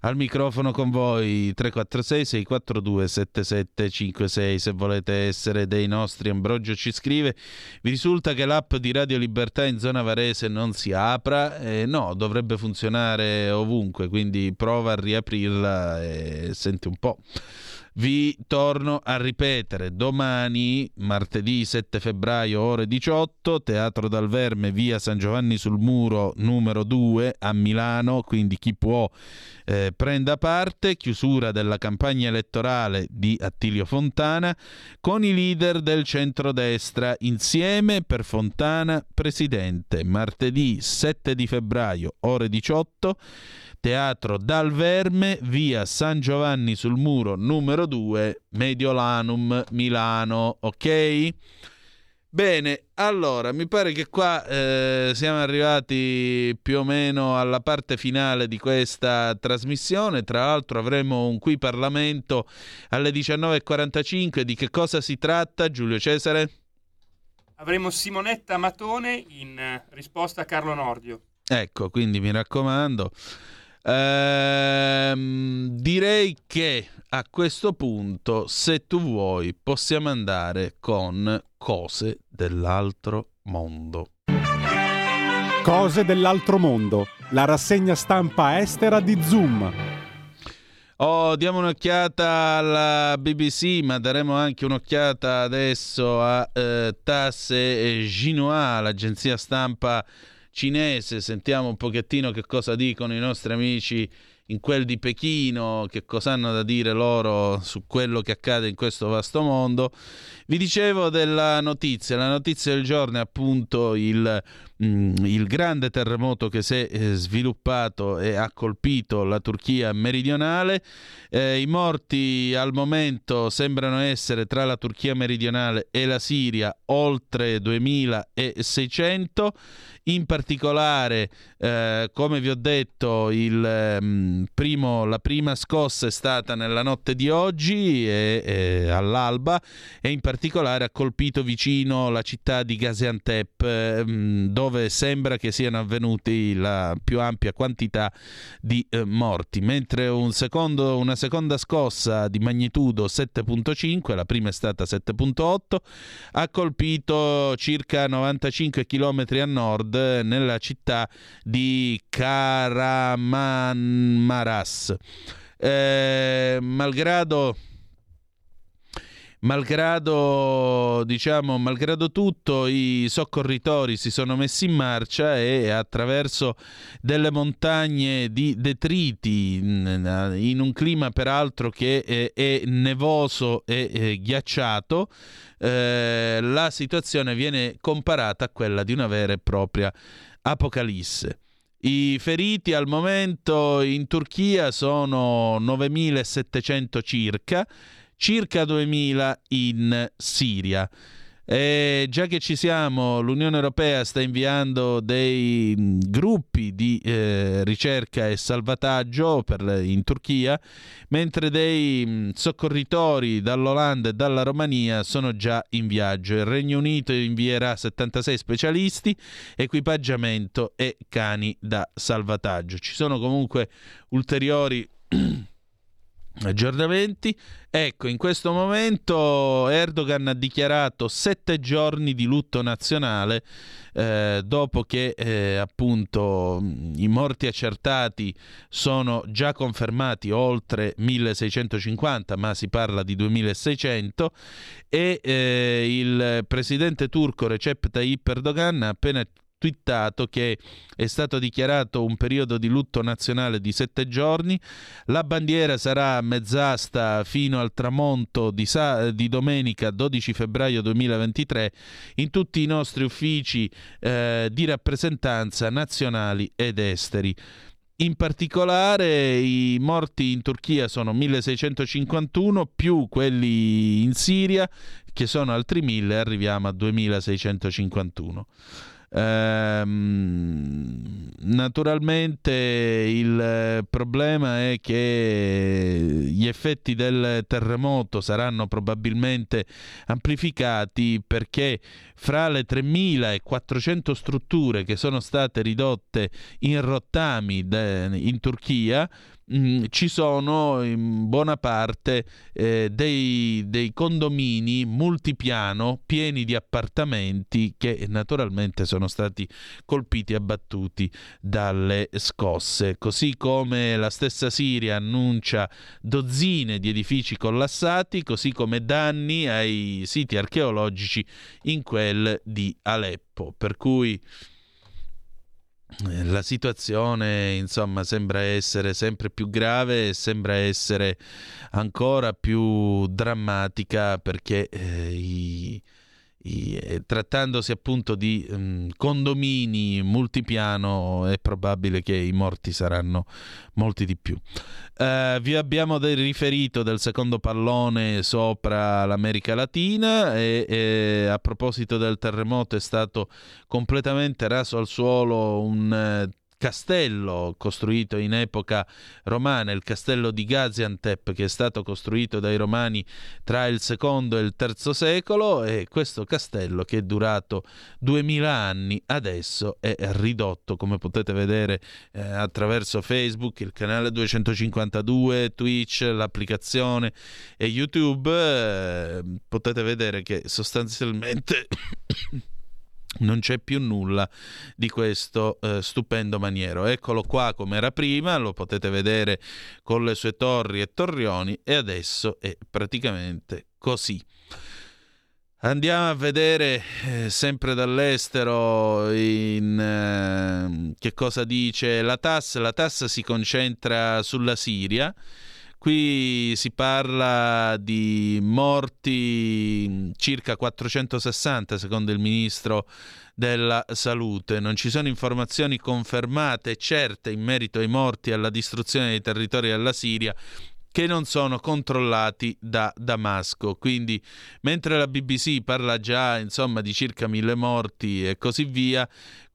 al microfono con voi. 346 642 7756 se volete essere dei nostri Ambrogio ci scrive. Vi risulta che l'app di Radio Libertà in zona Varese non si apra? Eh, no dovrebbe funzionare ovunque quindi prova a riaprirla e senti un po' Vi torno a ripetere, domani, martedì 7 febbraio, ore 18, Teatro dal Verme, via San Giovanni sul Muro, numero 2 a Milano, quindi chi può eh, prenda parte, chiusura della campagna elettorale di Attilio Fontana, con i leader del centrodestra, insieme per Fontana Presidente, martedì 7 di febbraio, ore 18, Teatro Dal Verme, via San Giovanni sul Muro numero 2, Mediolanum, Milano, ok? Bene, allora mi pare che qua eh, siamo arrivati più o meno alla parte finale di questa trasmissione. Tra l'altro avremo un qui Parlamento alle 19.45. Di che cosa si tratta, Giulio Cesare? Avremo Simonetta Matone in risposta a Carlo Nordio. Ecco, quindi mi raccomando. Ehm, direi che a questo punto, se tu vuoi, possiamo andare con cose dell'altro mondo. Cose dell'altro mondo, la rassegna stampa estera di Zoom. Oh, diamo un'occhiata alla BBC, ma daremo anche un'occhiata adesso a eh, Tasse Xinhua, l'agenzia stampa cinese. Sentiamo un pochettino che cosa dicono i nostri amici in quel di Pechino, che cosa hanno da dire loro su quello che accade in questo vasto mondo. Vi dicevo della notizia, la notizia del giorno è appunto il Mm, il grande terremoto che si è eh, sviluppato e ha colpito la Turchia meridionale. Eh, I morti al momento sembrano essere tra la Turchia meridionale e la Siria oltre 2600. In particolare, eh, come vi ho detto, il, eh, primo, la prima scossa è stata nella notte di oggi e, e all'alba e in particolare ha colpito vicino la città di Gaziantep, eh, dove sembra che siano avvenuti la più ampia quantità di eh, morti, mentre un secondo, una seconda scossa di magnitudo 7.5, la prima è stata 7.8, ha colpito circa 95 km a nord nella città di Karamanmaras. Eh, malgrado Malgrado, diciamo, malgrado tutto, i soccorritori si sono messi in marcia e attraverso delle montagne di detriti, in un clima peraltro che è, è nevoso e è ghiacciato, eh, la situazione viene comparata a quella di una vera e propria apocalisse. I feriti al momento in Turchia sono 9.700 circa circa 2000 in Siria. E già che ci siamo, l'Unione Europea sta inviando dei mm, gruppi di eh, ricerca e salvataggio per, in Turchia, mentre dei mm, soccorritori dall'Olanda e dalla Romania sono già in viaggio. Il Regno Unito invierà 76 specialisti, equipaggiamento e cani da salvataggio. Ci sono comunque ulteriori aggiornamenti. Ecco, in questo momento Erdogan ha dichiarato sette giorni di lutto nazionale eh, dopo che eh, appunto i morti accertati sono già confermati oltre 1650, ma si parla di 2600 e eh, il presidente turco Recep Tayyip Erdogan ha appena twittato che è stato dichiarato un periodo di lutto nazionale di sette giorni, la bandiera sarà mezz'asta fino al tramonto di, sa- di domenica 12 febbraio 2023 in tutti i nostri uffici eh, di rappresentanza nazionali ed esteri. In particolare i morti in Turchia sono 1651 più quelli in Siria che sono altri 1000, arriviamo a 2651. Ehm, naturalmente il problema è che gli effetti del terremoto saranno probabilmente amplificati perché fra le 3.400 strutture che sono state ridotte in rottami in Turchia Mm, ci sono in buona parte eh, dei, dei, condomini multipiano pieni di appartamenti che naturalmente sono stati colpiti e abbattuti dalle scosse, così come la stessa Siria annuncia dozzine di edifici collassati, così come danni ai siti archeologici in quel di Aleppo, per cui la situazione insomma sembra essere sempre più grave e sembra essere ancora più drammatica perché eh, i, i, trattandosi appunto di um, condomini multipiano è probabile che i morti saranno molti di più. Uh, vi abbiamo del riferito del secondo pallone sopra l'America Latina e, e, a proposito del terremoto è stato completamente raso al suolo un uh, castello costruito in epoca romana, il castello di Gaziantep che è stato costruito dai romani tra il secondo e il terzo secolo e questo castello che è durato duemila anni adesso è ridotto come potete vedere eh, attraverso Facebook, il canale 252, Twitch, l'applicazione e YouTube. Eh, potete vedere che sostanzialmente non c'è più nulla di questo eh, stupendo maniero. Eccolo qua come era prima, lo potete vedere con le sue torri e torrioni e adesso è praticamente così. Andiamo a vedere eh, sempre dall'estero in, eh, che cosa dice la TAS. La TAS si concentra sulla Siria Qui si parla di morti circa 460 secondo il ministro della salute. Non ci sono informazioni confermate e certe in merito ai morti e alla distruzione dei territori della Siria che non sono controllati da Damasco. Quindi, mentre la BBC parla già insomma, di circa mille morti e così via,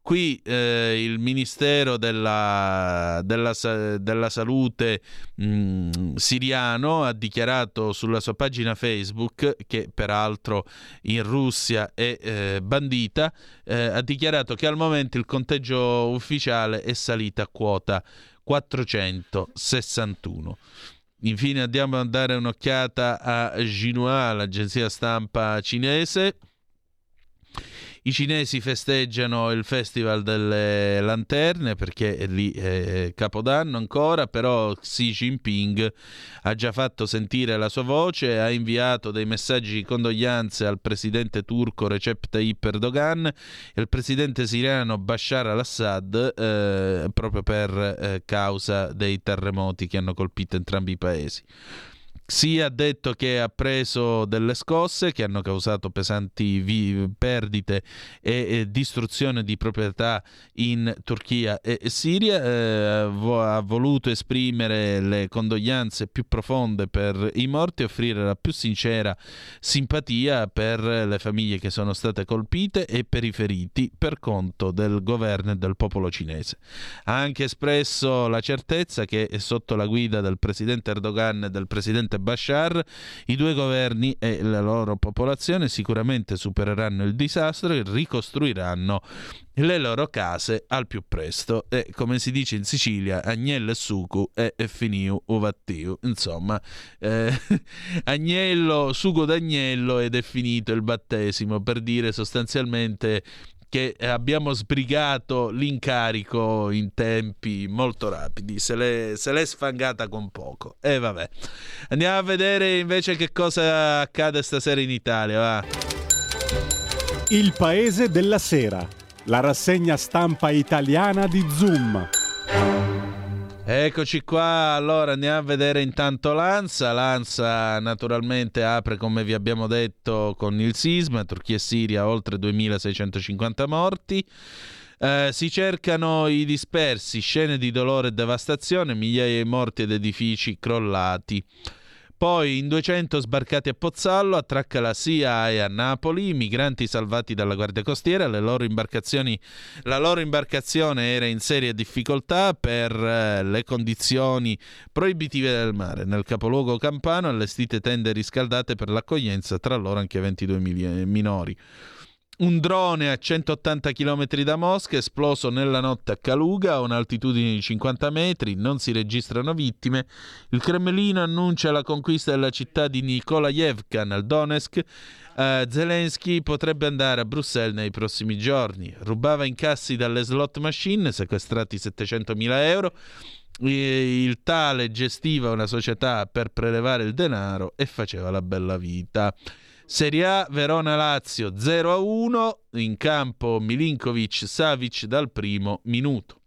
Qui eh, il Ministero della, della, della Salute mh, mm, siriano ha dichiarato sulla sua pagina Facebook, che peraltro in Russia è eh, bandita, eh, ha dichiarato che al momento il conteggio ufficiale è salito a quota 461. Infine andiamo a dare un'occhiata a Xinhua, l'agenzia stampa cinese. I cinesi festeggiano il Festival delle Lanterne perché lì è Capodanno ancora, però Xi Jinping ha già fatto sentire la sua voce, ha inviato dei messaggi di condoglianze al presidente turco Recep Tayyip Erdogan e al presidente siriano Bashar al-Assad eh, proprio per eh, causa dei terremoti che hanno colpito entrambi i paesi. Xi ha detto che ha preso delle scosse che hanno causato pesanti vi- perdite e, e, distruzione di proprietà in Turchia e Siria. Eh, ha voluto esprimere le condoglianze più profonde per i morti e offrire la più sincera simpatia per le famiglie che sono state colpite e per i feriti per conto del governo e del popolo cinese. Ha anche espresso la certezza che sotto la guida del presidente Erdogan e del presidente presidente Bashar, i due governi e la loro popolazione sicuramente supereranno il disastro e ricostruiranno le loro case al più presto. E come si dice in Sicilia Agnello Sucu e finiu uvattiu insomma eh, Agnello, sugo d'agnello ed è finito il battesimo per dire sostanzialmente che abbiamo sbrigato l'incarico in tempi molto rapidi, se l'è, se l'è sfangata con poco. E vabbè. Andiamo a vedere invece che cosa accade stasera in Italia, va. Il paese della sera, la rassegna stampa italiana di Zoom. Eccoci qua, allora andiamo a vedere intanto l'ANSA. L'ANSA naturalmente apre, come vi abbiamo detto, con il sisma, Turchia e Siria oltre 2650 morti. Eh, si cercano i dispersi, scene di dolore e devastazione, migliaia di morti ed edifici crollati. Poi in 200 sbarcati a Pozzallo, attracca la SIAE a Napoli, i migranti salvati dalla Guardia Costiera, loro la loro imbarcazione era in seria difficoltà per eh, le condizioni proibitive del mare. Nel capoluogo campano allestite tende riscaldate per l'accoglienza, tra loro anche 22 minori. Un drone a 180 km da Mosca esploso nella notte a Kaluga a un'altitudine di 50 metri, non si registrano vittime. Il Cremlino annuncia la conquista della città di Nikolaevka nel Donetsk. Uh, Zelensky potrebbe andare a Bruxelles nei prossimi giorni. Rubava incassi dalle slot machine, sequestrati 700.000 euro. Il tale gestiva una società per prelevare il denaro e faceva la bella vita. Serie A Verona-Lazio 0-1 in campo Milinkovic-Savic dal primo minuto.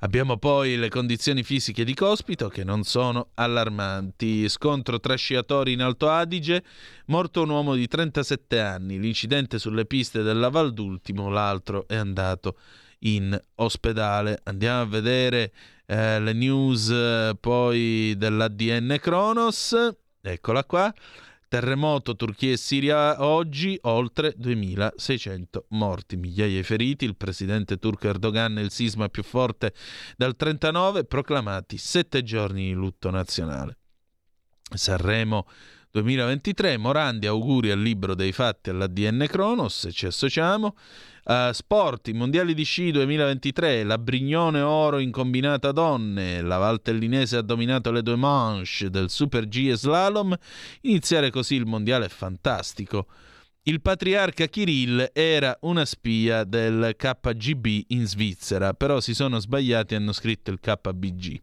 Abbiamo poi le condizioni fisiche di Cospito che non sono allarmanti. Scontro tra sciatori in Alto Adige, morto un uomo di 37 anni. L'incidente sulle piste della Val d'Ultimo, l'altro è andato in ospedale. Andiamo a vedere eh, le news eh, poi dell'ADN Kronos. Eccola qua. Terremoto Turchia e Siria oggi, oltre 2600 morti, migliaia di feriti, il presidente turco Erdogan il sisma più forte dal 39, proclamati sette giorni di lutto nazionale. Sanremo 2023, Morandi auguri al libro dei fatti all'ADN Kronos, ci associamo. Uh, sport, i mondiali di sci 2023, la Brignone oro in combinata donne, la Valtellinese ha dominato le due manche del Super G e slalom, iniziare così il mondiale è fantastico. il patriarca Kirill era una spia del KGB in Svizzera, però si sono sbagliati e hanno scritto il KBG.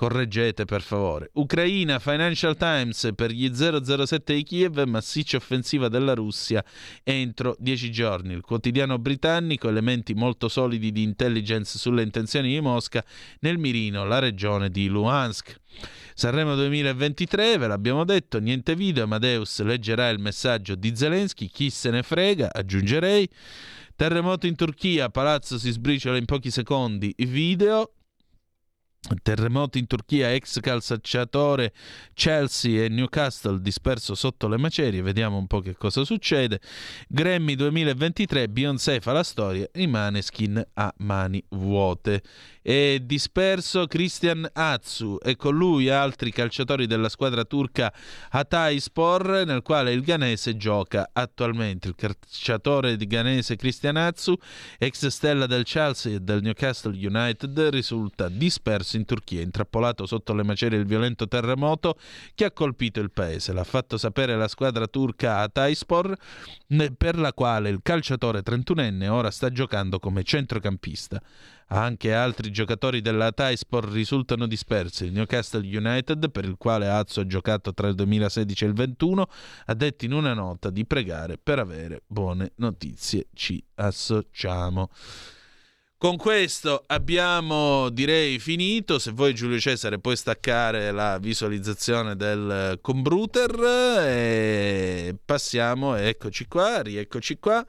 Correggete per favore. Ucraina, Financial Times per gli 007 di Kiev, massiccia offensiva della Russia entro dieci giorni. Il quotidiano britannico, elementi molto solidi di intelligence sulle intenzioni di Mosca nel mirino, la regione di Luhansk. Sanremo 2023, ve l'abbiamo detto, niente video, Amadeus leggerà il messaggio di Zelensky, chi se ne frega, aggiungerei. Terremoto in Turchia, Palazzo si sbriciola in pochi secondi, video. Terremoto in Turchia, ex calciatore Chelsea e Newcastle disperso sotto le macerie, vediamo un po' che cosa succede. Grammy 2023, Beyoncé fa la storia, i Maneskin a mani vuote. È disperso Christian Atsu e con lui altri calciatori della squadra turca Hatayspor, nel quale il ghanese gioca attualmente. Il calciatore ghanese Christian Atsu, ex stella del Chelsea e del Newcastle United, risulta disperso in Turchia, intrappolato sotto le macerie del violento terremoto che ha colpito il paese. L'ha fatto sapere la squadra turca Hatayspor, per la quale il calciatore 31enne ora sta giocando come centrocampista. Anche altri giocatori della Taispor risultano dispersi. Il Newcastle United, per il quale Azzo ha giocato tra il 2016 e il 2021, ha detto in una nota di pregare per avere buone notizie. Ci associamo. Con questo abbiamo direi finito. Se vuoi Giulio Cesare puoi staccare la visualizzazione del computer e passiamo, eccoci qua, rieccoci qua.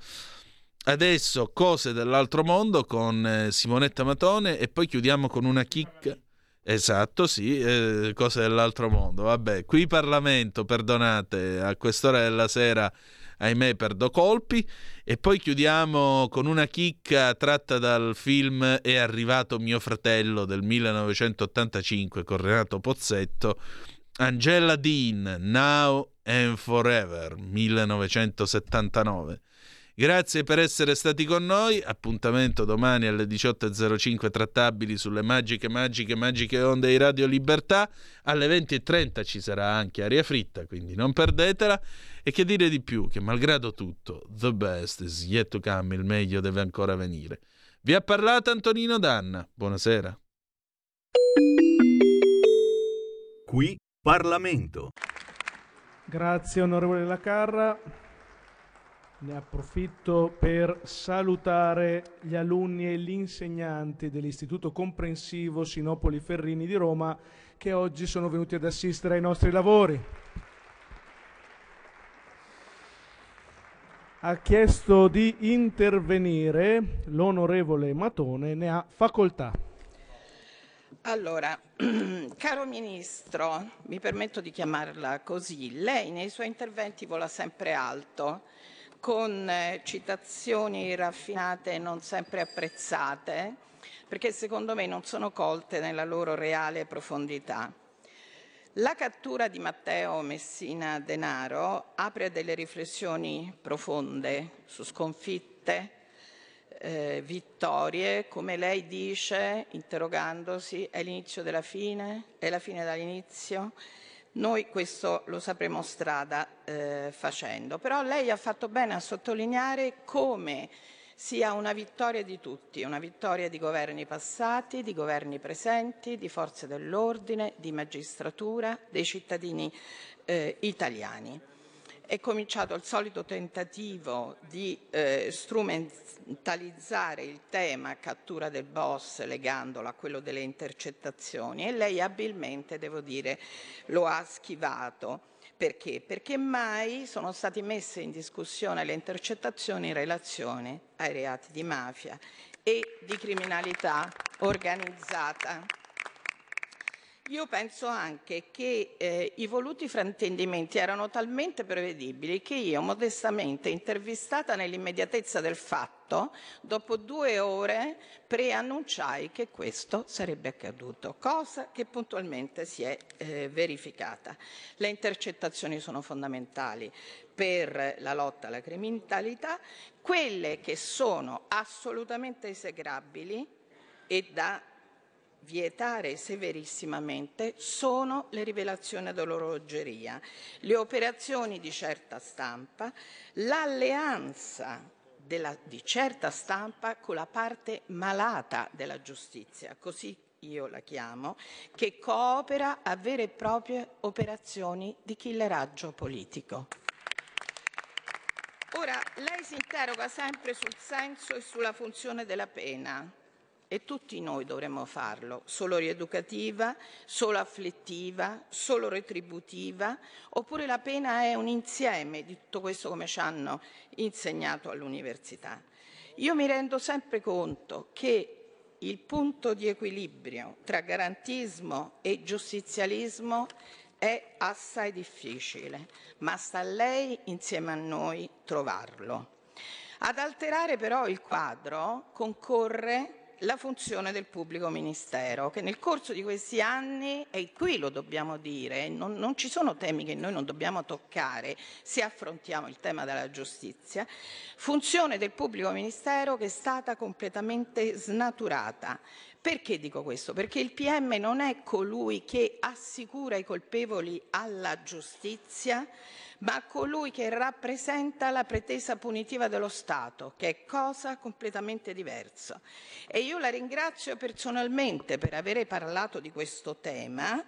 Adesso cose dell'altro mondo con eh, Simonetta Matone e poi chiudiamo con una chicca. Esatto, sì, eh, cose dell'altro mondo. Vabbè, qui Parlamento, perdonate, a quest'ora della sera, ahimè, perdo colpi. E poi chiudiamo con una chicca tratta dal film È arrivato mio fratello del 1985 con Renato Pozzetto. Angela Dean, Now and Forever, 1979. Grazie per essere stati con noi. Appuntamento domani alle 18.05 trattabili sulle magiche, magiche, magiche onde di Radio Libertà. Alle 20.30 ci sarà anche aria fritta, quindi non perdetela. E che dire di più? Che malgrado tutto, the best is yet to come, il meglio deve ancora venire. Vi ha parlato Antonino Danna. Buonasera. Qui Parlamento. Grazie onorevole Lacarra. Ne approfitto per salutare gli alunni e gli insegnanti dell'Istituto Comprensivo Sinopoli Ferrini di Roma che oggi sono venuti ad assistere ai nostri lavori. Ha chiesto di intervenire l'onorevole Matone, ne ha facoltà. Allora, caro Ministro, mi permetto di chiamarla così, lei nei suoi interventi vola sempre alto con eh, citazioni raffinate e non sempre apprezzate, perché secondo me non sono colte nella loro reale profondità. La cattura di Matteo Messina Denaro apre delle riflessioni profonde su sconfitte, eh, vittorie, come lei dice, interrogandosi, è l'inizio della fine? È la fine dall'inizio? Noi questo lo sapremo strada eh, facendo, però lei ha fatto bene a sottolineare come sia una vittoria di tutti, una vittoria di governi passati, di governi presenti, di forze dell'ordine, di magistratura, dei cittadini eh, italiani è cominciato il solito tentativo di eh, strumentalizzare il tema cattura del boss legandolo a quello delle intercettazioni e lei abilmente, devo dire, lo ha schivato. Perché? Perché mai sono state messe in discussione le intercettazioni in relazione ai reati di mafia e di criminalità organizzata. Io penso anche che eh, i voluti fraintendimenti erano talmente prevedibili che io modestamente, intervistata nell'immediatezza del fatto, dopo due ore preannunciai che questo sarebbe accaduto, cosa che puntualmente si è eh, verificata. Le intercettazioni sono fondamentali per la lotta alla criminalità, quelle che sono assolutamente esegrabili e da vietare severissimamente sono le rivelazioni dell'orologeria, le operazioni di certa stampa, l'alleanza della, di certa stampa con la parte malata della giustizia, così io la chiamo, che coopera a vere e proprie operazioni di killeraggio politico. Ora, lei si interroga sempre sul senso e sulla funzione della pena e tutti noi dovremmo farlo, solo rieducativa, solo afflittiva, solo retributiva, oppure la pena è un insieme di tutto questo come ci hanno insegnato all'università. Io mi rendo sempre conto che il punto di equilibrio tra garantismo e giustizialismo è assai difficile, ma sta a lei insieme a noi trovarlo. Ad alterare però il quadro concorre la funzione del pubblico ministero, che nel corso di questi anni, e qui lo dobbiamo dire, non, non, ci sono temi che noi non dobbiamo toccare se affrontiamo il tema della giustizia, funzione del pubblico ministero che è stata completamente snaturata. Perché dico questo? Perché il PM non è colui che assicura i colpevoli alla giustizia, ma colui che rappresenta la pretesa punitiva dello Stato, che è cosa completamente diversa. E io la ringrazio personalmente per aver parlato di questo tema,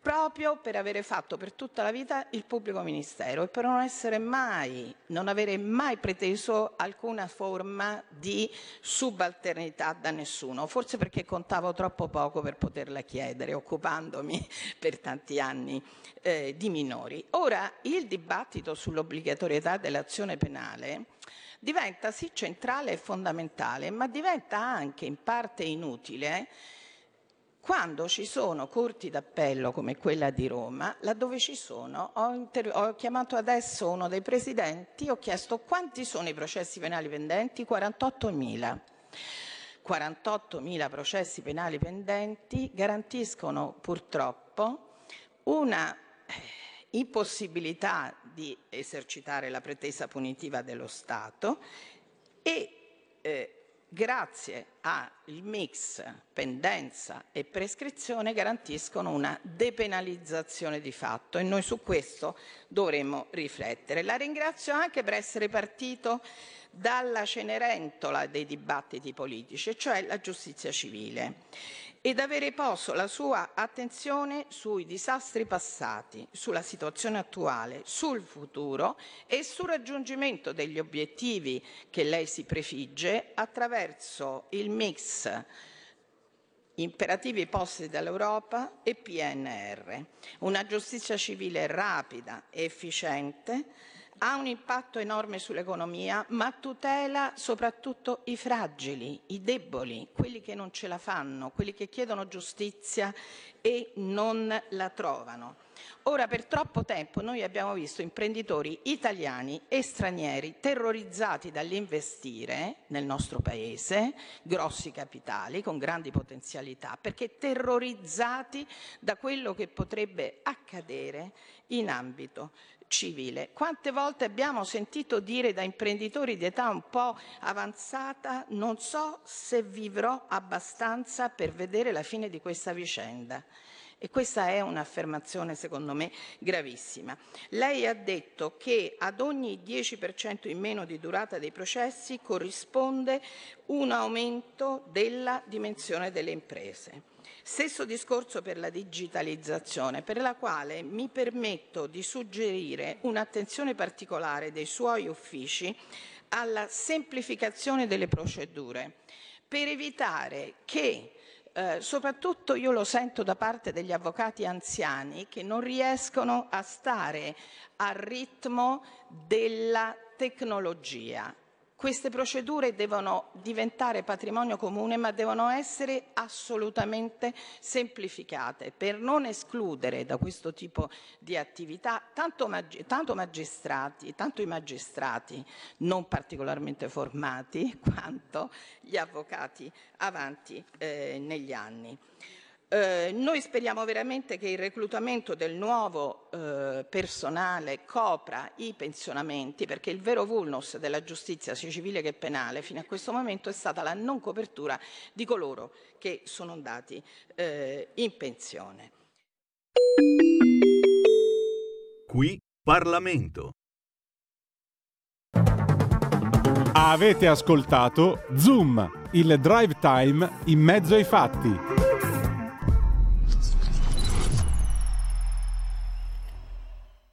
proprio per avere fatto per tutta la vita il pubblico ministero e per non essere mai, non avere mai preteso alcuna forma di subalternità da nessuno, forse perché contavo troppo poco per poterla chiedere, occupandomi per tanti anni eh, di minori. Ora, il dibattito sull'obbligatorietà dell'azione penale diventa sì centrale e fondamentale, ma diventa anche in parte inutile quando ci sono corti d'appello come quella di Roma, laddove ci sono, ho, inter- ho, chiamato adesso uno dei presidenti, ho chiesto quanti sono i processi penali pendenti? 48.000. 48.000 processi penali pendenti garantiscono purtroppo una eh, impossibilità di esercitare la pretesa punitiva dello Stato e eh, grazie al mix pendenza e prescrizione garantiscono una depenalizzazione di fatto e noi su questo dovremmo riflettere. La ringrazio anche per essere partito dalla cenerentola dei dibattiti politici, cioè la giustizia civile ed avere posto la sua attenzione sui disastri passati, sulla situazione attuale, sul futuro e sul raggiungimento degli obiettivi che lei si prefigge attraverso il mix imperativi posti dall'Europa e PNR. Una giustizia civile rapida e efficiente ha un impatto enorme sull'economia, ma tutela soprattutto i fragili, i deboli, quelli che non ce la fanno, quelli che chiedono giustizia e non la trovano. Ora, per troppo tempo noi abbiamo visto imprenditori italiani e stranieri terrorizzati dall'investire nel nostro paese, grossi capitali con grandi potenzialità, perché terrorizzati da quello che potrebbe accadere in ambito civile. Quante volte abbiamo sentito dire da imprenditori di età un po' avanzata non so se vivrò abbastanza per vedere la fine di questa vicenda. E questa è un'affermazione secondo me gravissima. Lei ha detto che ad ogni 10% in meno di durata dei processi corrisponde un aumento della dimensione delle imprese. Stesso discorso per la digitalizzazione, per la quale mi permetto di suggerire un'attenzione particolare dei suoi uffici alla semplificazione delle procedure, per evitare che eh, soprattutto io lo sento da parte degli avvocati anziani che non riescono a stare al ritmo della tecnologia. Queste procedure devono diventare patrimonio comune, ma devono essere assolutamente semplificate per non escludere da questo tipo di attività tanto, mag- tanto magistrati, tanto i magistrati non particolarmente formati, quanto gli avvocati avanti eh, negli anni. Eh, noi speriamo veramente che il reclutamento del nuovo eh, personale copra i pensionamenti, perché il vero vulnus della giustizia sia civile che penale fino a questo momento è stata la non copertura di coloro che sono andati eh, in pensione. Qui Parlamento. Avete ascoltato Zoom, il drive time in mezzo ai fatti.